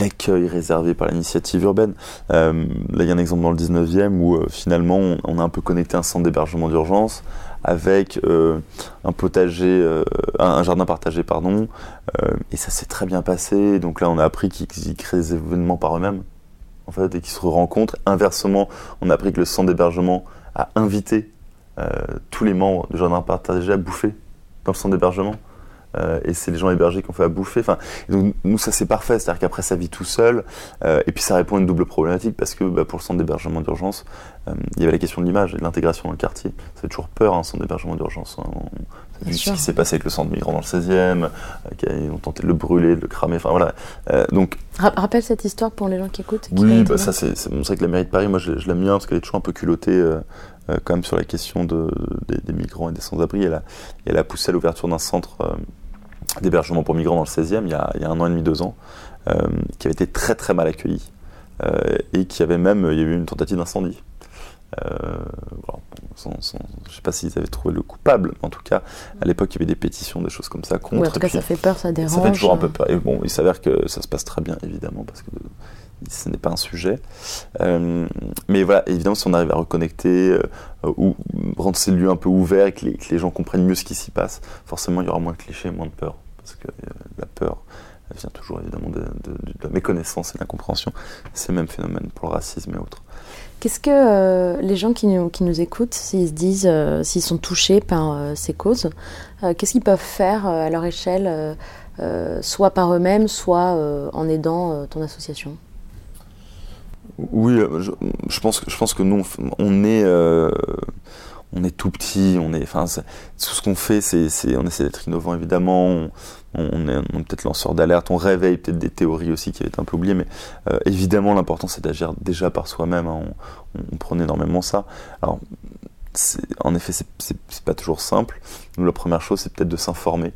l'accueil réservé par l'initiative urbaine. Là, il y a un exemple dans le 19e où finalement on a un peu connecté un centre d'hébergement d'urgence avec euh, un potager, euh, un, jardin partagé, pardon, euh, et ça s'est très bien passé. Donc là, on a appris qu'ils créent des événements par eux-mêmes, en fait, et qu'ils se rencontrent. Inversement, on a appris que le centre d'hébergement a invité tous les membres du jardin partagé à bouffer dans le centre d'hébergement. Euh, et c'est les gens hébergés qui ont fait à bouffer. Enfin, donc nous ça c'est parfait, c'est-à-dire qu'après ça vit tout seul. euh, et puis ça répond à une double problématique parce que bah, pour le centre d'hébergement d'urgence, euh, il y avait la question de l'image et de l'intégration dans le quartier. Ça fait toujours peur un centre d'hébergement d'urgence. hein. On- on vu ce sûr. qui s'est passé avec le centre migrant dans le 16e, euh, qui a- ils ont tenté de le brûler, de le cramer. Enfin voilà. Donc Ra- Rappelle cette histoire pour les gens qui écoutent. qui oui, bah, ça c'est vrai que la mairie de Paris, moi je, je l'aime bien parce qu'elle est toujours un peu culottée quand même sur la question de, des, des migrants et des sans-abri. Elle elle a poussé à l'ouverture d'un centre d'hébergement pour migrants dans le 16e il y a, il y a un an et demi, deux ans, euh, qui avait été très très mal accueilli euh, et qui avait même, il y a eu une tentative d'incendie. Euh, voilà, bon, sans- sans- je ne sais pas s'ils avaient trouvé le coupable, mais en tout cas, à l'époque, il y avait des pétitions, des choses comme ça contre. En tout cas, puis- ça fait peur, ça dérange. ça fait toujours un peu peur. Et bon, il s'avère que ça se passe très bien, évidemment, parce que ce n'est pas un sujet. Euh, mais voilà, évidemment, si on arrive à reconnecter euh, ou rendre ces lieux un peu ouverts et que les, gens comprennent mieux ce qui s'y passe, forcément, il y aura moins de clichés, moins de peur. Parce que euh, la peur, vient toujours évidemment de, la méconnaissance et de l'incompréhension. C'est le même phénomène pour le racisme et autres. Qu'est-ce que les gens qui nous, qui nous écoutent, s'ils se disent, s'ils sont touchés par ces causes, qu'est-ce qu'ils peuvent faire à leur échelle, soit par eux-mêmes, soit en aidant ton association? Oui, euh, je, pense, que- nous, euh, on est tout petit. On est, enfin, tout ce qu'on fait, c'est, on essaie d'être innovant évidemment. On, est, peut-être lanceur d'alerte. On réveille peut-être des théories aussi qui avaient été un peu oubliées, mais euh, évidemment, l'important c'est d'agir déjà par soi-même. hein. On, on prône énormément ça. Alors, en effet, c'est, pas toujours simple. Nous, la première chose, c'est peut-être de s'informer.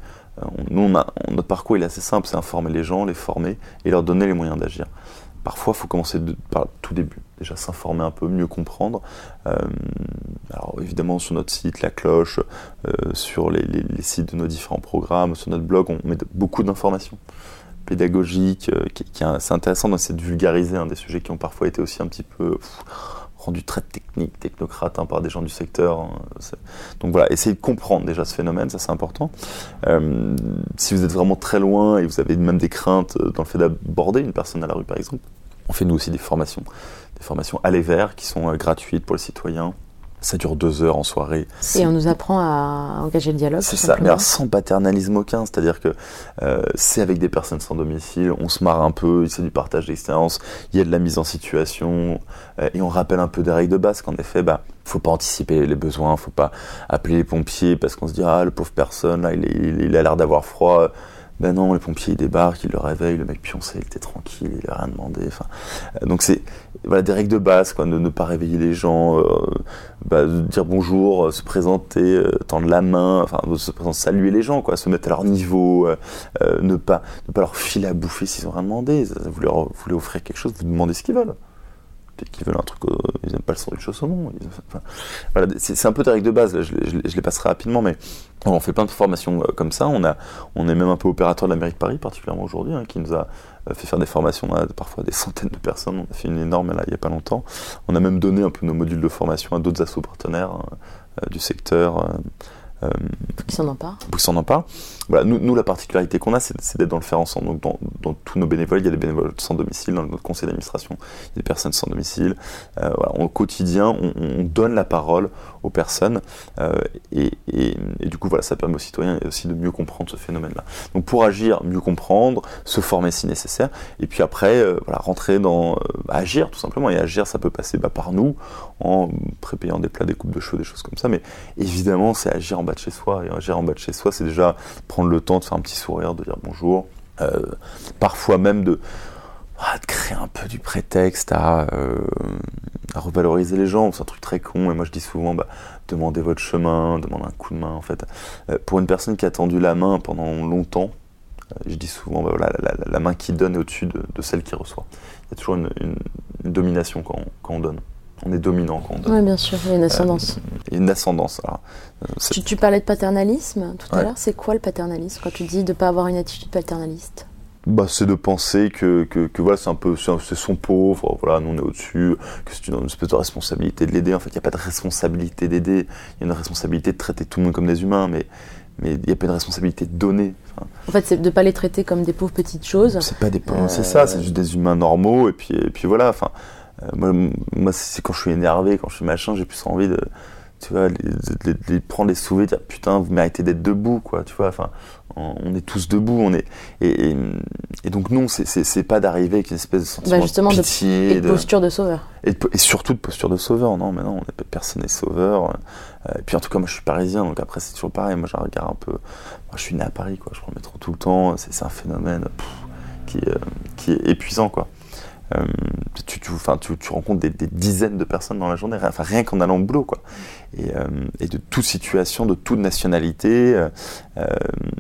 Notre parcours, il est assez simple, c'est informer les gens, les former et leur donner les moyens d'agir. Parfois, il faut commencer par le tout début, déjà s'informer un peu, mieux comprendre. Euh, alors évidemment, sur notre site, la cloche, euh, sur les, sites de nos différents programmes, sur notre blog, on met beaucoup d'informations pédagogiques, euh, qui, qui est assez intéressant d'essayer de vulgariser des sujets qui ont parfois été aussi un petit peu rendus très techniques, technocrates hein, par des gens du secteur. hein. Donc voilà, essayez de comprendre déjà ce phénomène, ça c'est important. Euh, si vous êtes vraiment très loin et vous avez même des craintes euh, dans le fait d'aborder une personne à la rue par exemple, on fait nous aussi des formations, des formations aller vers qui sont euh, gratuites pour les citoyens. Ça dure deux heures en soirée. Et on nous apprend à engager le dialogue. C'est ça, mais sans paternalisme aucun, c'est-à-dire que euh, c'est avec des personnes sans domicile, on se marre un peu, c'est du partage d'expérience, il y a de la mise en situation, euh, et on rappelle un peu des règles de base qu'en effet, bah, faut pas anticiper les besoins, faut pas appeler les pompiers parce qu'on se dit ah le pauvre personne là, il, est- il- il a l'air d'avoir froid. Ben non, les pompiers ils débarquent, ils le réveillent, le mec pioncé, il était tranquille, il a rien demandé. Enfin, euh, donc c'est voilà des règles de base, quoi, ne pas réveiller les gens, euh, bah, dire bonjour, euh, se présenter, euh, tendre la main, enfin se saluer les gens, quoi, se mettre à leur niveau, euh, ne pas ne pas leur filer à bouffer s'ils ont rien demandé. Vous leur vous leur offrir quelque chose, vous demandez ce qu'ils veulent. Qu'ils veulent un truc, euh, ils n'aiment pas le sandwich au saumon. ils- enfin, voilà, c'est un peu des règles de base. je, les- je les- je les passerai rapidement, mais on fait plein de formations euh, comme ça. On a on est même un peu opérateur de la mairie de Paris, particulièrement aujourd'hui, hein, qui nous a euh, fait faire des formations à parfois des centaines de personnes. On a fait une énorme là il n'y a pas longtemps. On a même donné un peu nos modules de formation à d'autres assos partenaires euh, du secteur. euh, euh, Qui s'en emparent. pour qu'ils s'en emparent. Voilà, nous, nous, la particularité qu'on a, c'est d'être dans le faire ensemble. Donc, dans, dans tous nos bénévoles, il y a des bénévoles sans domicile, dans notre conseil d'administration, il y a des personnes sans domicile. Euh, au quotidien, on, on donne la parole aux personnes euh, et, et- du coup, voilà, ça permet aux citoyens aussi de mieux comprendre ce phénomène-là. Donc, pour agir, mieux comprendre, se former si nécessaire, et puis après, euh, voilà, rentrer dans euh, agir tout simplement. Et agir, ça peut passer bah, par nous, en prépayant des plats, des coupes de cheveux, des choses comme ça. Mais évidemment, c'est agir en bas de chez soi. Et agir en bas de chez soi, c'est déjà prendre le temps de faire un petit sourire, de dire bonjour. Euh, parfois même de ah, de créer un peu du prétexte à, euh, à revaloriser les gens. C'est un truc très con. Et moi, je dis souvent, bah, demandez votre chemin, demandez un coup de main. En fait, Euh, pour une personne qui a tendu la main pendant longtemps, je dis souvent, bah, la, main qui donne est au-dessus de, celle qui reçoit. Il y a toujours une, domination quand on, quand on donne. On est dominant quand on. Oui, bien sûr, il y a une ascendance. Il y a une ascendance. alors, euh, Tu, tu parlais de paternalisme tout à l'heure. C'est quoi le paternalisme quand tu dis de ne pas avoir une attitude paternaliste? Bah, c'est de penser que, que, que voilà, c'est un peu, c'est son pauvre, voilà, nous on est au-dessus, que c'est une, une espèce de responsabilité de l'aider. En fait, il n'y a pas de responsabilité d'aider, il y a une responsabilité de traiter tout le monde comme des humains, mais mais il n'y a pas une responsabilité de donner. Enfin, En fait, c'est de ne pas les traiter comme des pauvres petites choses. c'est pas des, Euh, c'est ça, c'est juste des humains normaux, et puis, et puis voilà. Enfin, euh, moi, moi, c'est quand je suis énervé, quand je suis machin, j'ai plus envie de, tu vois, les, les- les prendre les soulever, dire putain, vous méritez d'être debout, quoi, tu vois. Enfin, on est tous debout, on est, et, et, et donc non, c'est- pas d'arriver avec une espèce de sentiment Bah, justement, de de- pitié, Et de posture de sauveur. et, de- et surtout de posture de sauveur. Non, mais non, on est, personne n'est sauveur. Euh, et puis en tout cas, moi je suis parisien, donc après c'est toujours pareil. Moi j'ai un regard un peu. Moi je suis né à Paris, quoi. Je prends le métro tout le temps. C'est un phénomène pff, qui, est, euh, qui est épuisant, quoi. Euh, tu, tu, enfin, tu, tu rencontres des, des dizaines de personnes dans la journée, enfin rien qu'en allant au boulot, quoi. Et, euh, et de toute situation, de toute nationalité. euh,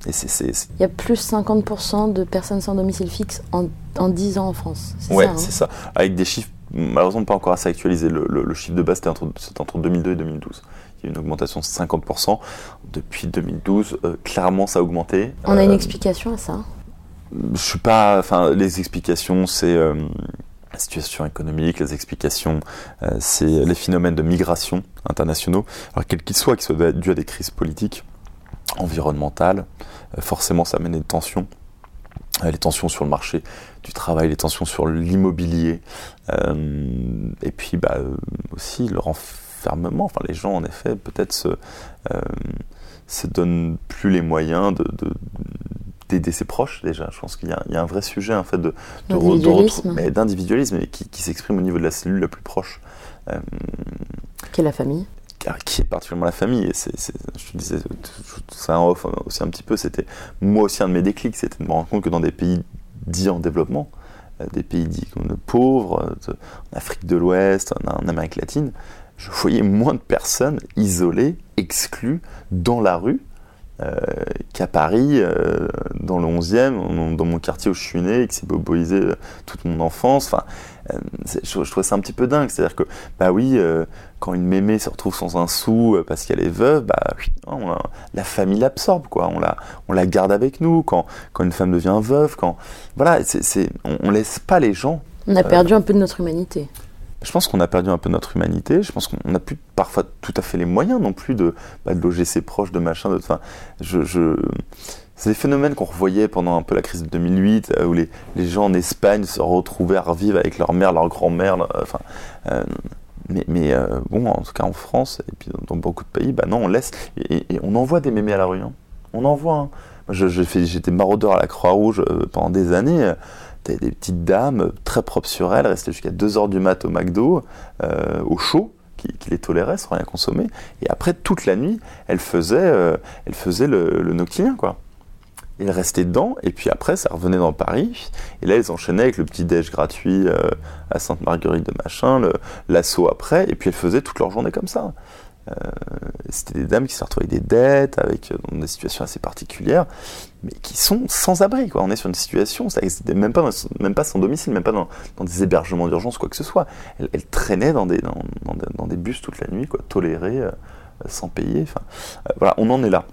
Il y a plus 50% de personnes sans domicile fixe en, en 10 ans en France. C'est Ouais, ça, hein c'est ça. Avec des chiffres, malheureusement pas encore assez actualisés. Le, le- le chiffre de base, c'était entre, c'était entre 2002 et 2012. Il y a une augmentation de 50%. Depuis 2012, euh, clairement, ça a augmenté. On a une Euh, explication à ça Je suis pas. Enfin, les explications, c'est euh, la situation économique. Les explications, euh, c'est les phénomènes de migration internationaux. Alors, quels qu'ils soient, qu'ils soient dus à des crises politiques, environnementales, euh, forcément, ça amène des tensions. Les tensions sur le marché du travail, les tensions sur l'immobilier, et puis bah, aussi le renfermement. Enfin, les gens, en effet, peut-être se, donnent plus les moyens de- d'aider ses proches déjà. Je pense qu'il y, a- il y a un vrai sujet en fait de, de D'individualisme. qui, qui s'exprime au niveau de la cellule la plus proche. Euh, Qui est la famille qui est particulièrement la famille. Et c'est, je te disais ça en off aussi un petit peu, c'était moi aussi un de mes déclics, c'était de me rendre compte que dans des pays dits en développement, euh, des pays dits comme pauvres, euh, de- en Afrique de l'Ouest, en, en Amérique latine, je voyais moins de personnes isolées, exclues, dans la rue, euh, qu'à Paris, euh, dans le 11e, dans mon quartier où je suis né, et qui s'est boboisé euh, toute mon enfance. Enfin, euh, c'est- je, je trouvais ça un petit peu dingue. C'est-à-dire que, bah oui, quand une mémé se retrouve sans un sou parce qu'elle est veuve, bah, on la, la famille l'absorbe, quoi. On la, on la garde avec nous. Quand, quand une femme devient veuve, quand, voilà, c'est, c'est- on, on laisse pas les gens On a perdu un peu de notre humanité. Je pense qu'on a perdu un peu notre humanité. Je pense qu'on n'a plus parfois tout à fait les moyens non plus de, bah, loger ses proches, de machin. De, enfin. C'est des phénomènes qu'on revoyait pendant un peu la crise de 2008, euh, où les, gens en Espagne se retrouvaient à revivre avec leur mère, leur grand-mère. leur- Enfin, euh, mais euh, bon, en tout cas en France, et puis dans, beaucoup de pays, bah non, on laisse. Et, on envoie des mémés à la rue. hein. On envoie. hein. J'étais maraudeur à la Croix-Rouge euh, pendant des années. T'avais des petites dames très propres sur elles, restaient jusqu'à 2h du mat au McDo, euh, au chaud, qui, les toléraient sans rien consommer. Et après, toute la nuit, elles faisaient, euh, elles faisaient le, le noctilien, quoi. Elles restaient dedans, et puis après, ça revenait dans Paris. Et là, elles enchaînaient avec le petit déj gratuit euh, à Sainte-Marguerite de machin, l'assaut après, et puis elles faisaient toute leur journée comme ça. C'était des dames qui se retrouvaient des dettes, avec dans des situations assez particulières, mais qui sont sans abri. Quoi. On est sur une situation, ça même pas, même pas sans domicile, même pas dans, des hébergements d'urgence, quoi que ce soit. Elles traînaient dans des, dans, des- bus toute la nuit, quoi, tolérées, euh, sans payer. Enfin, euh, voilà, on en est là.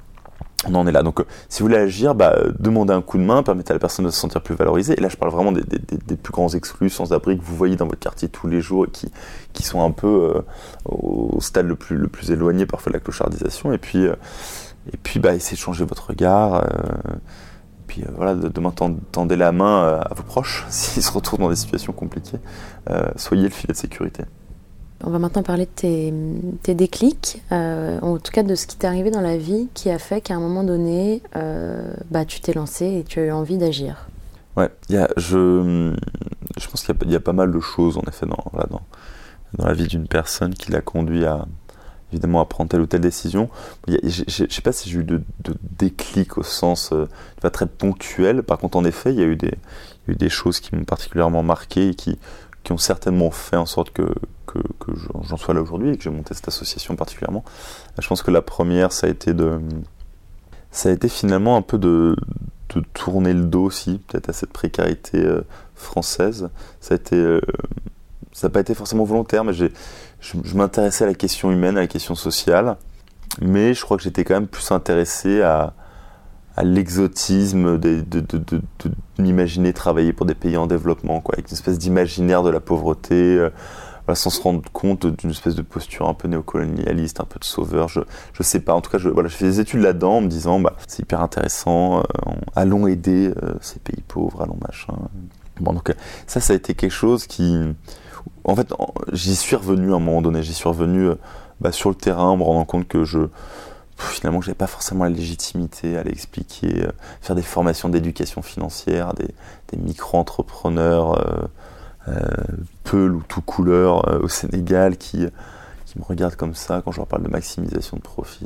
On en est là. Donc, euh, si vous voulez agir, bah, demandez un coup de main, permettez à la personne de se sentir plus valorisée. Et là, je parle vraiment des, des- plus grands exclus, sans abri, que vous voyez dans votre quartier tous les jours et qui, qui sont un peu au stade le plus, le plus éloigné parfois de la clochardisation. Et puis, et puis bah, essayez de changer votre regard. euh, et puis euh, voilà, de- demain, tend- tendez la main euh, à vos proches s'ils se retrouvent dans des situations compliquées. Soyez le filet de sécurité. On va maintenant parler de tes, tes déclics, euh, en tout cas de ce qui t'est arrivé dans la vie qui a fait qu'à un moment donné, euh, bah, tu t'es lancé et tu as eu envie d'agir. Ouais, y a, je, je pense qu'il y, a- il y a pas mal de choses en effet dans, voilà, dans, dans la vie d'une personne qui l'a conduit à, évidemment à prendre telle ou telle décision. Je ne sais pas si j'ai eu de, de, déclic au sens euh, très ponctuel. Par contre, en effet, il y a eu des, choses qui m'ont particulièrement marqué et qui, ont certainement fait en sorte que, j'en sois là aujourd'hui et que j'ai monté cette association particulièrement. Je pense que la première, ça a été finalement un peu de, tourner le dos aussi, peut-être à cette précarité euh, française. Ça a euh, ça n'a pas été forcément volontaire, mais j'ai, je, m'intéressais à la question humaine, à la question sociale, mais je crois que j'étais quand même plus intéressé à, l'exotisme de, de, travailler pour des pays en développement, quoi, avec une espèce d'imaginaire de la pauvreté, euh, sans se rendre compte d'une espèce de posture un peu néocolonialiste, un peu de sauveur, je, je sais pas. En tout cas, je, voilà, fais des études là-dedans en me disant, bah, c'est hyper intéressant, euh, allons aider euh, ces pays pauvres, allons machin. Bon, donc ça, ça a été quelque chose qui, en fait, j'y suis revenu à un moment donné, j'y suis revenu bah, sur le terrain en me rendant compte que je finalement j'avais pas forcément la légitimité à l'expliquer, euh, faire des formations d'éducation financière, des, des micro-entrepreneurs euh, euh, Peul ou tout couleur euh, au Sénégal qui, me regardent comme ça quand je leur parle de maximisation de profit.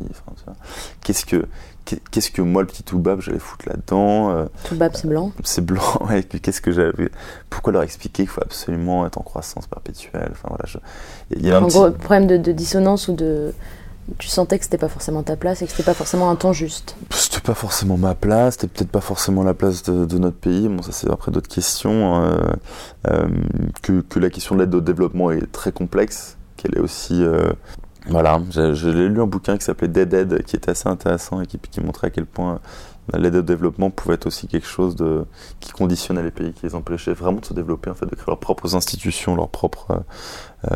Qu'est-ce que qu'est-ce que moi le petit Toubab j'allais foutre là-dedans euh, Toubab c'est blanc. C'est blanc. Ouais, qu'est-ce que j'avais Pourquoi leur expliquer qu'il faut absolument être en croissance perpétuelle? Enfin voilà, je, il y a un en petit... gros, problème de, de dissonance ou de tu sentais que c'était pas forcément ta place et que c'était pas forcément un temps juste C'était pas forcément ma place, c'était peut-être pas forcément la place de, de, notre pays. Bon, ça c'est après d'autres questions. Euh, euh, que, que, la question de l'aide au développement est très complexe, qu'elle est aussi. Euh, voilà, j'ai lu un bouquin qui s'appelait Dead Dead, qui était assez intéressant et qui, qui montrait à quel point l'aide au développement pouvait être aussi quelque chose de, qui conditionnait les pays, qui les empêchait vraiment de se développer, en fait, de créer leurs propres institutions, leurs propres, euh,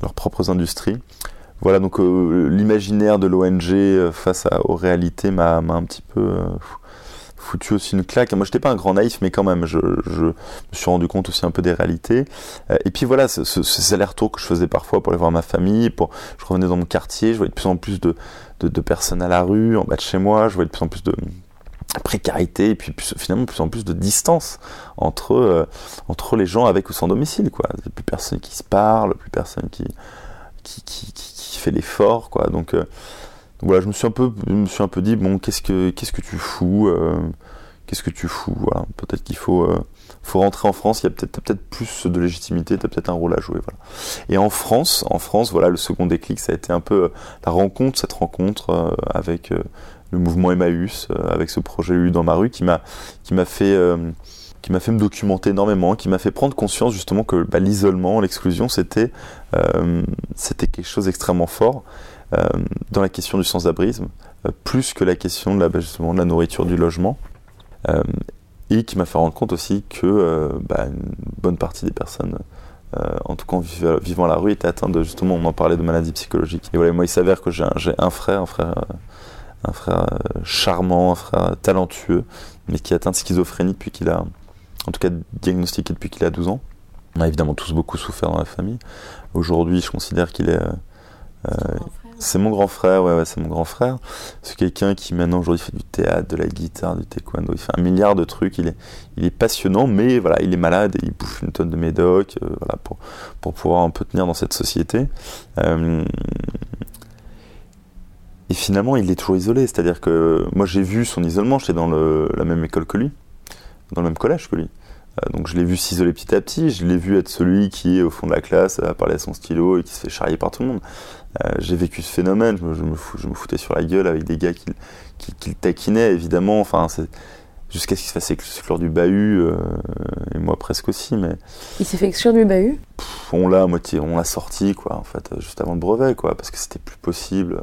leurs propres industries. Voilà, donc euh, l'imaginaire de l'ONG face à, aux réalités m'a un petit peu euh, foutu aussi une claque. Moi, j'étais pas un grand naïf, mais quand même, je, je, me suis rendu compte aussi un peu des réalités. Euh, et puis voilà, ce, ce, ces allers-retours que je faisais parfois pour aller voir ma famille, pour, je revenais dans mon quartier, je voyais de plus en plus de, de, personnes à la rue, en bas de chez moi, je voyais de plus en plus de précarité et puis finalement plus en plus de distance entre euh, entre les gens avec ou sans domicile quoi plus personne qui se parle plus personne qui qui, qui, fait l'effort quoi donc, euh, voilà je me suis un peu me suis un peu dit bon qu'est-ce que qu'est-ce que tu fous euh, qu'est-ce que tu fous voilà. Peut-être qu'il faut euh, faut rentrer en France il y a peut-être peut-être plus de légitimité tu as peut-être un rôle à jouer voilà. Et en France en France voilà le second déclic ça a été un peu la rencontre cette rencontre avec le mouvement Emmaüs avec ce projet eu dans ma rue qui m'a qui m'a fait qui m'a fait me documenter énormément, qui m'a fait prendre conscience justement que bah, l'isolement, l'exclusion, c'était euh, c'était quelque chose d'extrêmement fort. euh, dans la question du sans-abrisme, euh, plus que la question de la, bah, justement, de la nourriture, du logement, et qui m'a fait rendre compte aussi que bah, une bonne partie des personnes en tout cas vivant, vivant à la rue, étaient atteintes de, justement, on en parlait de maladies psychologiques. Et voilà, moi, il s'avère que j'ai un, frère, un frère, un frère charmant, un frère talentueux, mais qui est atteint de schizophrénie depuis qu'il a, en tout cas diagnostiqué depuis qu'il a 12 ans. On a évidemment tous beaucoup souffert dans la famille. Aujourd'hui, je considère qu'il est. Euh, c'est mon grand frère, ouais, ouais c'est mon grand frère. C'est quelqu'un qui maintenant aujourd'hui fait du théâtre, de la guitare, du taekwondo. Il fait un milliard de trucs. Il est, il est passionnant, mais voilà, il est malade et il bouffe une tonne de médoc, euh, voilà, pour, pour pouvoir un peu tenir dans cette société. Euh, et finalement, il est toujours isolé. C'est-à-dire que moi, j'ai vu son isolement. J'étais dans la même école que lui, dans le même collège que lui. Donc je l'ai vu s'isoler petit à petit, je l'ai vu être celui qui est au fond de la classe à parler à son stylo et qui se fait charrier par tout le monde. Euh, j'ai vécu ce phénomène, je me, je, me fou, je me, foutais sur la gueule avec des gars qui, qui, qui le taquinaient évidemment, enfin jusqu'à ce qu'il se fasse exclure du bahut, euh, et moi presque aussi. Mais il s'est fait exclure du bahut? Pff, On l'a moitié, on l'a sorti quoi, en fait, juste avant le brevet quoi, parce que c'était plus possible.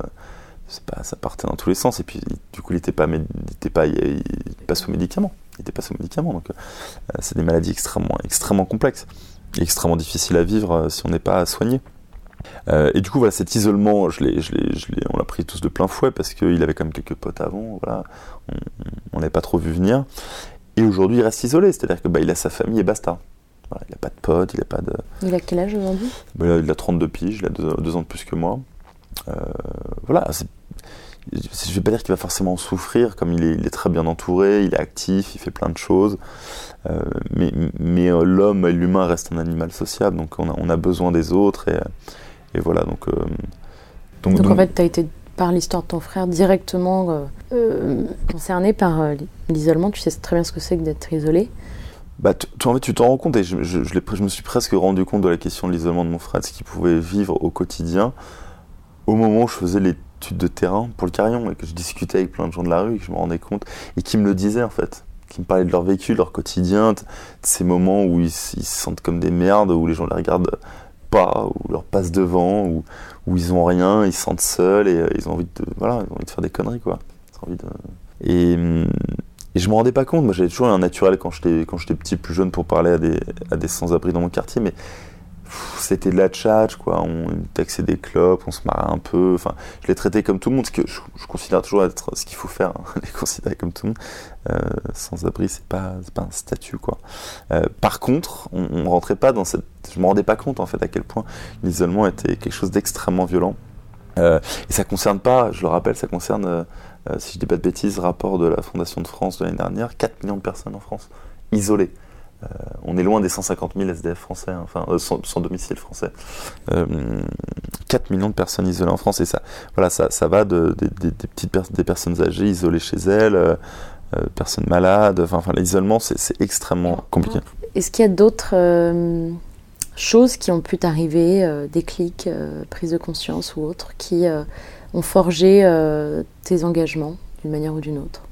Pas, ça partait dans tous les sens et puis du coup il n'était pas, il était pas, il, il était pas sous médicaments il n'était pas sous médicaments. Donc, euh, c'est des maladies extrêmement, extrêmement complexes et extrêmement difficiles à vivre euh, si on n'est pas soigné. Euh, et du coup, voilà, cet isolement, je l'ai, je l'ai, je l'ai, on l'a pris tous de plein fouet parce qu'il avait quand même quelques potes avant. Voilà, on n'avait pas trop vu venir. Et aujourd'hui, il reste isolé, c'est-à-dire que bah, il a sa famille et basta. Voilà, il n'a pas de potes, il n'a pas de. Il a quel âge aujourd'hui? Bah, Il a 32 piges, il a deux, deux ans de plus que moi. Euh, voilà, c'est je ne vais pas dire qu'il va forcément souffrir, comme il est, il est, très bien entouré, il est actif, il fait plein de choses. Euh, mais, mais euh, l'homme, l'humain reste un animal sociable, donc on a, on a besoin des autres. Et, et voilà, donc euh, Donc, donc en fait, tu as été par l'histoire de ton frère directement euh, euh, concerné par euh, l'isolement. Tu sais très bien ce que c'est que d'être isolé. Bah, tu, en fait, tu t'en rends compte et je, je, je, je, me suis presque rendu compte de la question de l'isolement de mon frère, de ce qu'il pouvait vivre au quotidien au moment où je faisais de terrain pour le carillon et que je discutais avec plein de gens de la rue et que je me rendais compte et qui me le disaient en fait, qui me parlaient de leur vécu, de leur quotidien, de, ces moments où ils, se sentent comme des merdes, où les gens les regardent pas, ou leur passent devant, ou où ils ont rien, ils se sentent seuls et euh, ils ont envie de voilà, envie de faire des conneries quoi. Envie et, et je me rendais pas compte. Moi, j'avais toujours un naturel quand j'étais quand j'étais petit, plus jeune, pour parler à des à des sans-abri dans mon quartier, mais c'était de la tchatch, quoi. On taxait des clopes, on se marrait un peu. Enfin, je les traitais comme tout le monde, ce que je, considère toujours être ce qu'il faut faire, hein, les considérer comme tout le monde. Euh, sans abri, c'est pas, pas un statut, quoi. Euh, par contre, on, on rentrait pas dans cette. Je me rendais pas compte, en fait, à quel point l'isolement était quelque chose d'extrêmement violent. Euh, et ça concerne pas, je le rappelle, ça concerne, si je dis pas de bêtises, rapport de la Fondation de France de l'année dernière, 4 millions de personnes en France isolées. Euh, on est loin des 150 000 SDF français, hein, enfin euh, sans, sans, domicile français. Euh, 4 millions de personnes isolées en France et ça, voilà, ça, ça va de, de, de, des petites per des personnes âgées isolées chez elles, euh, personnes malades. Enfin, enfin l'isolement c'est extrêmement compliqué. Est-ce qu'il y a d'autres choses qui ont pu t'arriver, des clics, prise de conscience ou autres, qui ont forgé tes engagements d'une manière ou d'une autre?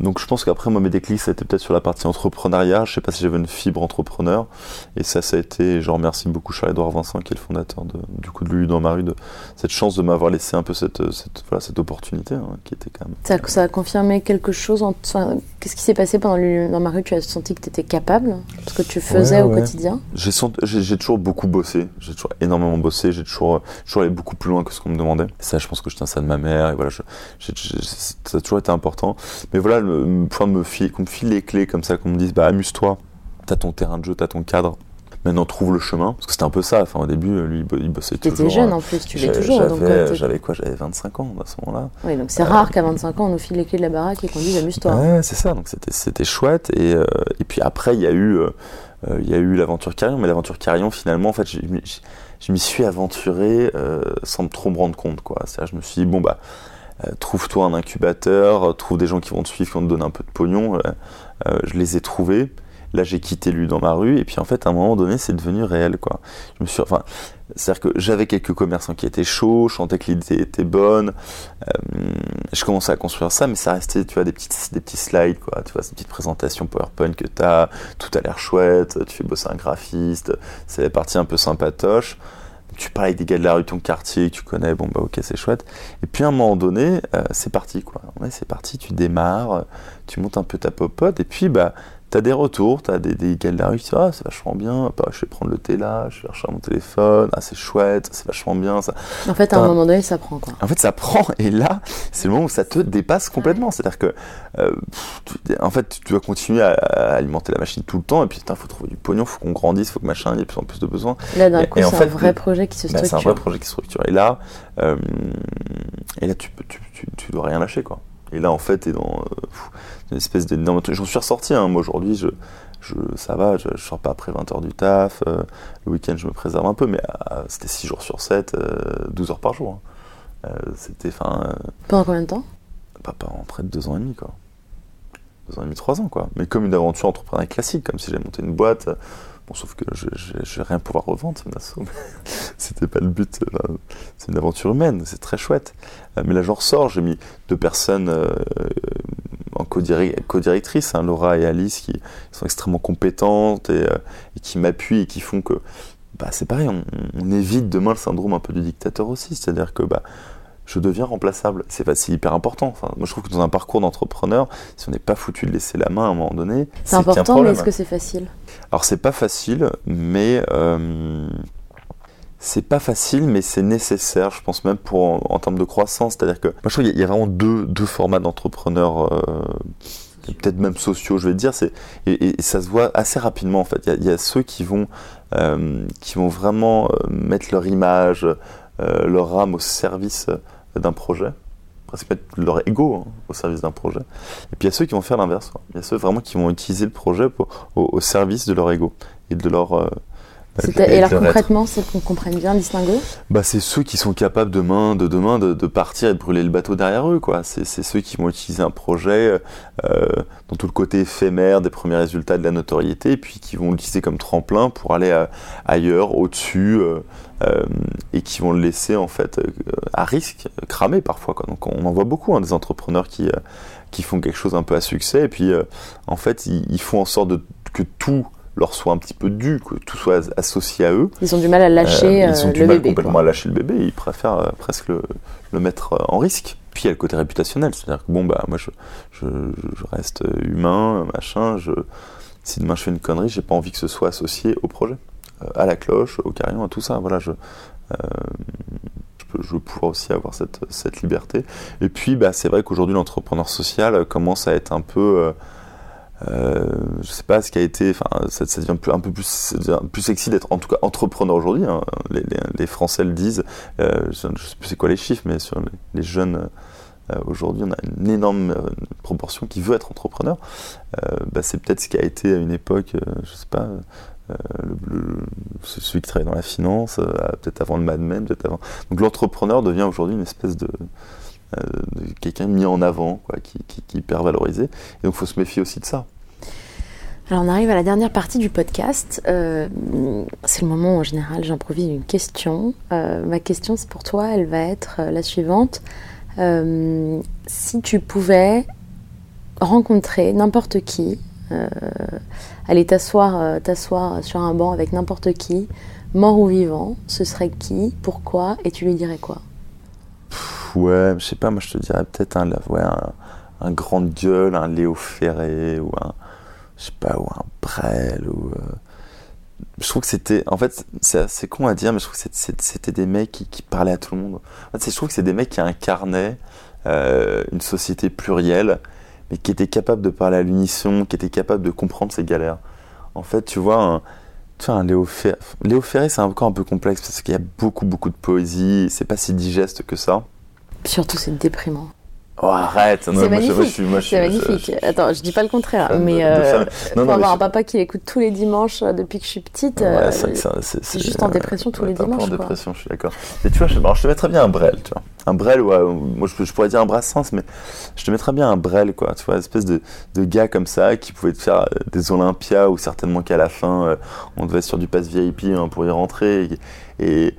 Donc je pense qu'après moi mes déclics ça a été peut-être sur la partie entrepreneuriat, je sais pas si j'avais une fibre entrepreneur. Et ça ça a été, je remercie beaucoup Charles-Édouard Vincent qui est le fondateur de, du coup de Lulu dans ma rue, de cette chance de m'avoir laissé un peu cette, cette, voilà, cette opportunité hein, qui était quand même... Ça, ça a confirmé quelque chose, en, enfin, qu'est-ce qui s'est passé pendant Lulu dans ma rue? Tu as senti que tu étais capable Ce que tu faisais ouais, au ouais. quotidien? J'ai toujours beaucoup bossé, j'ai toujours énormément bossé, j'ai toujours, toujours allé beaucoup plus loin que ce qu'on me demandait. Ça je pense que je tiens ça de ma mère. Et voilà, je, ça a toujours été important. Mais voilà, me, me qu'on me file les clés comme ça, qu'on me dise bah amuse-toi, t'as ton terrain de jeu, t'as ton cadre. Maintenant trouve le chemin, parce que c'était un peu ça. Enfin au début, lui il bossait toujours. T'étais jeune en plus, tu l'es toujours. J'avais quoi J'avais 25 ans à ce moment-là. Oui, donc c'est euh, rare qu'à 25 ans on nous file les clés de la baraque et qu'on dise amuse-toi. Ouais, c'est ça. Donc c'était chouette. Et, euh, et puis après il y a eu euh, il y a eu l'aventure Carillon, mais l'aventure Carillon finalement en fait je m'y suis aventuré sans trop me rendre compte quoi. C'est-à-dire je me suis dit bon bah euh, trouve-toi un incubateur, trouve des gens qui vont te suivre, qui vont te donner un peu de pognon. Euh, euh, je les ai trouvés. Là, j'ai quitté lui dans ma rue, et puis en fait, à un moment donné, c'est devenu réel, quoi. Je me suis, enfin, c'est-à-dire que j'avais quelques commerçants qui étaient chauds, je sentais que l'idée était bonne. Euh, je commençais à construire ça, mais ça restait, tu vois, des petites, des petits slides, quoi. Tu vois, ces petites présentations PowerPoint que t'as, tout a l'air chouette, tu fais bosser un graphiste, c'est la partie un peu sympatoche tu parles avec des gars de la rue de ton quartier tu connais, bon bah ok c'est chouette. Et puis à un moment donné, euh, c'est parti quoi. Ouais, c'est parti, tu démarres, tu montes un peu ta popote et puis bah t'as des retours, t'as des, des gars de la rue qui disent ah c'est vachement bien, bah, je vais prendre le thé là, je vais chercher mon téléphone, ah c'est chouette, c'est vachement bien ça. En fait à un moment donné ça prend quoi. En fait ça prend et là c'est le moment où ça te dépasse complètement, c'est-à-dire que euh, tu, en fait tu dois continuer à, à, alimenter la machine tout le temps et puis il faut trouver du pognon, faut qu'on grandisse, faut que machin, il y ait de plus en plus de besoins. Là d'un coup c'est un vrai projet qui se structure. Bah, c'est un vrai projet qui se structure et là euh, et là tu, tu, tu, tu dois rien lâcher quoi. Et là, en fait, t'es dans euh, une espèce de. J'en suis ressorti, hein. moi aujourd'hui, je, je, ça va, je, je sors pas après 20 heures du taf. Euh, le week-end, je me préserve un peu, mais euh, c'était 6 jours sur 7, 12 heures par jour. Hein. c'était. enfin Pendant combien de temps? Pas pendant près de 2 ans et demi, quoi. 2 ans et demi, 3 ans, quoi. Mais comme une aventure entrepreneuriale classique, comme si j'avais monté une boîte. Bon, sauf que je, je, je vais rien pouvoir revendre. C'était pas le but. C'est une aventure humaine, c'est très chouette. Euh, mais là, j'en ressors. J'ai mis deux personnes euh, en co-directrice, hein, Laura et Alice, qui sont extrêmement compétentes et, euh, et qui m'appuient et qui font que, bah, c'est pareil, on, on, évite demain le syndrome un peu du dictateur aussi. C'est-à-dire que, bah, je deviens remplaçable. C'est hyper important. Enfin, moi, je trouve que dans un parcours d'entrepreneur, si on n'est pas foutu de laisser la main à un moment donné, c'est important, mais est-ce que c'est facile? Alors, c'est pas facile, mais euh, c'est pas facile, mais c'est nécessaire, je pense même pour en, en termes de croissance. C'est-à-dire que moi, je trouve qu'il y, y, a vraiment deux, deux formats d'entrepreneurs. Euh, peut-être même sociaux, je vais dire, c'est et, et, ça se voit assez rapidement en fait. Il y a, il y a ceux qui vont euh, qui vont vraiment mettre leur image, leur âme au service d'un projet, mettre leur ego hein, au service d'un projet. Et puis il y a ceux qui vont faire l'inverse. Il y a ceux vraiment qui vont utiliser le projet au, service de leur ego et de leur, euh, Et alors concrètement, c'est qu'on comprenne bien le distinguo Bah, c'est ceux qui sont capables demain, de demain de, de partir et de brûler le bateau derrière eux, quoi. C'est ceux qui vont utiliser un projet euh, dans tout le côté éphémère des premiers résultats de la notoriété, et puis qui vont l'utiliser comme tremplin pour aller euh, ailleurs, au-dessus, euh, euh, et qui vont le laisser en fait à risque, cramer parfois. Quoi. Donc on en voit beaucoup hein, des entrepreneurs qui, qui font quelque chose un peu à succès, et puis en fait ils, ils font en sorte de, que tout leur soit un petit peu dû, que tout soit as- associé à eux. Ils ont du mal à lâcher Euh, euh, ils ont du le mal bébé. complètement quoi. à lâcher le bébé, ils préfèrent euh, presque le, le mettre euh, en risque. Puis il y a le côté réputationnel, c'est-à-dire que bon bah moi je, je, je reste humain, machin, je, si demain je fais une connerie, j'ai pas envie que ce soit associé au projet, Euh, à la cloche, au carillon, à tout ça. Voilà, je, euh, je, peux- je pourrais aussi avoir cette, cette liberté. Et puis bah, c'est vrai qu'aujourd'hui l'entrepreneur social commence à être un peu euh, euh, je sais pas ce qui a été, enfin, ça, devient un peu plus, sexy d'être en tout cas entrepreneur aujourd'hui. hein. Les, Français le disent. Euh, je, je sais plus c'est quoi les chiffres, mais sur les, jeunes euh, aujourd'hui, on a une énorme euh, proportion qui veut être entrepreneur. Bah, c'est peut-être ce qui a été à une époque, je sais pas. celui qui travaille dans la finance, peut-être avant le Mad Men, peut-être avant. Donc l'entrepreneur devient aujourd'hui une espèce de quelqu'un mis en avant, qui, est hyper valorisé. Et donc il faut se méfier aussi de ça. Alors on arrive à la dernière partie du podcast. Euh, c'est le moment où en général j'improvise une question. Euh, ma question c'est pour toi, elle va être euh, la suivante. Euh, si tu pouvais rencontrer n'importe qui, euh, aller t'asseoir, euh, t'asseoir sur un banc avec n'importe qui, mort ou vivant, ce serait qui, pourquoi et tu lui dirais quoi? Ouais, je sais pas, moi je te dirais peut-être un, ouais, un, grand gueule, un Léo Ferré ou un, je sais pas, ou un Brel ou. euh, Je trouve que c'était, en fait, c'est assez con à dire, mais je trouve que c'était des mecs qui, parlaient à tout le monde. En fait, je trouve que c'est des mecs qui incarnaient euh, une société plurielle, mais qui étaient capables de parler à l'unisson, qui étaient capables de comprendre ses galères. En fait, tu vois, un, tu vois, un Léo Ferré, Léo Ferré, c'est encore un peu complexe parce qu'il y a beaucoup, beaucoup de poésie, c'est pas si digeste que ça. Surtout c'est déprimant. Oh, arrête! Non, C'est moi, magnifique. suis- moi, je suis- C'est magnifique. je- je- Attends, je dis pas le contraire, de- mais de euh, pour Non, mais avoir je- un papa qui l'écoute tous les dimanches euh, depuis que je suis petite, Ouais, euh, c'est juste en dépression tous les dimanches, en quoi. dépression, je suis d'accord. Mais tu vois, je, alors, je te mettrais bien un Brel, tu vois. Un Brel, ouais, moi je, pourrais dire un Brassens, mais je te mettrais bien un Brel, quoi. Tu vois, une espèce de, de gars comme ça qui pouvait te faire euh, des Olympias ou certainement qu'à la fin, euh, on devait être sur du pass VIP hein, pour y rentrer et, et,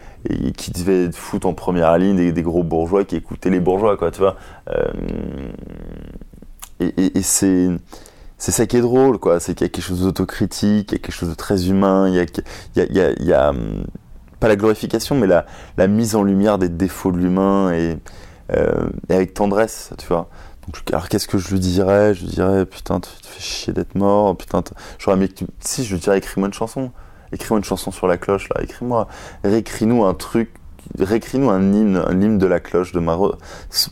qui devait foutre en première ligne des, gros bourgeois qui écoutaient les bourgeois, quoi, tu vois. Euh, et c'est. C'est ça qui est drôle, quoi. C'est qu'il y a quelque chose d'autocritique, il y a quelque chose de très humain, il y a, il y a, hum, pas la glorification, mais la, la mise en lumière des défauts de l'humain et, euh, avec tendresse, tu vois. Alors qu'est-ce que je lui dirais? Je lui dirais, putain, tu te fais chier d'être mort, putain, j'aurais aimé que. Si, je lui dirais, écris-moi une chanson. Écris-moi une chanson sur la cloche, là. Écris-moi, réécris-nous un truc, réécris-nous un hymne, un hymne de la cloche de Maro.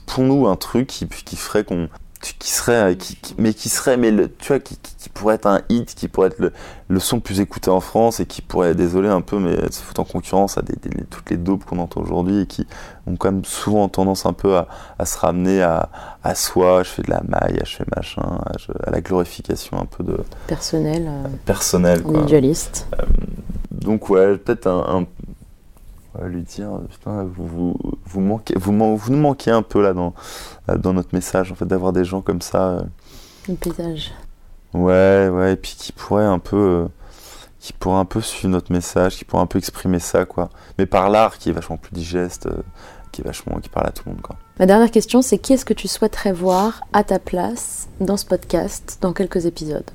Pour nous, un truc qui, qui ferait qu'on qui serait qui, qui- mais qui serait mais le, tu vois qui, pourrait être un hit qui pourrait être le, le son le plus écouté en France et qui pourrait désolé un peu mais se foutre en concurrence à des, des- toutes les dopes qu'on entend aujourd'hui et qui ont quand même souvent tendance un peu à, à se ramener à, à soi je fais de la maille je fais machin à, je- à la glorification un peu de personnel, euh, personnel quoi. individualiste. donc ouais peut-être un, lui dire putain vous, vous, vous manquez vous, man- vous nous manquez un peu là dans dans notre message en fait d'avoir des gens comme ça euh, Le paysage. Ouais, ouais, et puis qui pourrait un peu, euh, qui pourrait un peu suivre notre message, qui pourrait un peu exprimer ça, quoi. Mais par l'art, qui est vachement plus digeste, euh, qui est vachement, qui parle à tout le monde, quoi. Ma dernière question, c'est qui est-ce que tu souhaiterais voir à ta place dans ce podcast dans quelques épisodes?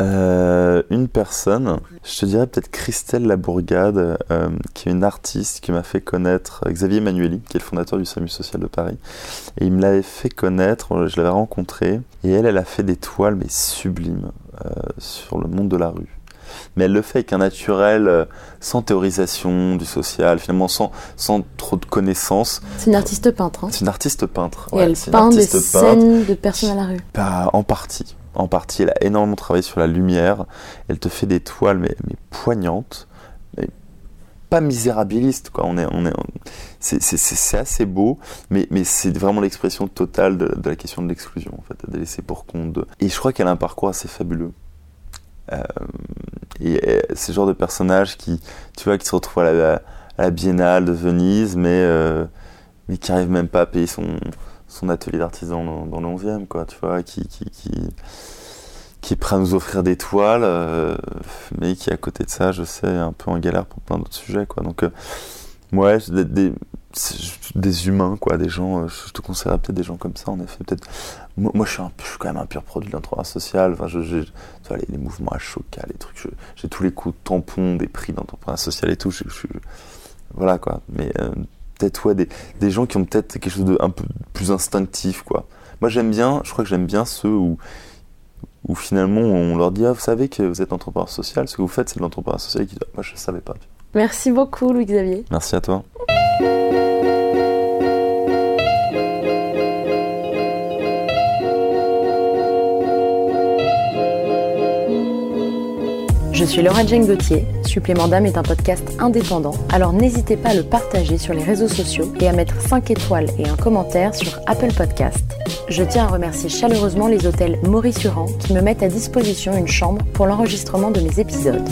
Euh, une personne, je te dirais peut-être Christelle Labourgade, euh, qui est une artiste qui m'a fait connaître Xavier Manueli, qui est le fondateur du SAMU social de Paris. Et il me l'avait fait connaître, euh, je l'avais rencontré, et elle, elle a fait des toiles, mais sublimes, euh, sur le monde de la rue. Mais elle le fait avec un naturel, sans théorisation du social, finalement sans, sans trop de connaissances. C'est une artiste peintre. hein. C'est une artiste peintre. Et ouais, elle peint des peintre. scènes de personnes à la rue. Bah, en partie. En partie, elle a énormément travaillé sur la lumière. Elle te fait des toiles, mais, poignantes. Mais pas misérabilistes, quoi. On est, c'est, assez beau, mais, c'est vraiment l'expression totale de, la question de l'exclusion, en fait, de laisser pour compte. Et je crois qu'elle a un parcours assez fabuleux. Euh, et le genre de personnage qui, tu vois, qui se retrouve à la, Biennale de Venise, mais, euh, mais qui arrive même pas à payer son, son atelier d'artisan dans, dans le 11e, quoi, tu vois, qui, qui, qui, qui est prêt à nous offrir des toiles, euh, mais qui, à côté de ça, je sais, est un peu en galère pour plein d'autres sujets, quoi. Donc, euh, ouais, des, humains, quoi, des gens, euh, je te conseillerais peut-être des gens comme ça, en effet, peut-être. Moi, je, suis quand même un pur produit de l'entrepreneuriat social, enfin, les, mouvements à choca, les trucs, j'ai tous les coups de tampon des prix d'entrepreneuriat social et tout, je, je- voilà, quoi. Mais euh, peut-être, ouais, des, des gens qui ont peut-être quelque chose de un peu plus instinctif, quoi. Moi, j'aime bien, je crois que j'aime bien ceux où, où finalement on leur dit, ah, vous savez que vous êtes entrepreneur social, ce que vous faites, c'est de l'entrepreneuriat social, et qui disent, Ah, moi, je savais pas. Merci beaucoup, Louis-Xavier. Merci à toi. Suis Laura Jane Gauthier. Supplément d'âme est un podcast indépendant, alors n'hésitez pas à le partager sur les réseaux sociaux et à mettre 5 étoiles et un commentaire sur Apple Podcast. Je tiens à remercier chaleureusement les hôtels Maurice Urand qui me mettent à disposition une chambre pour l'enregistrement de mes épisodes.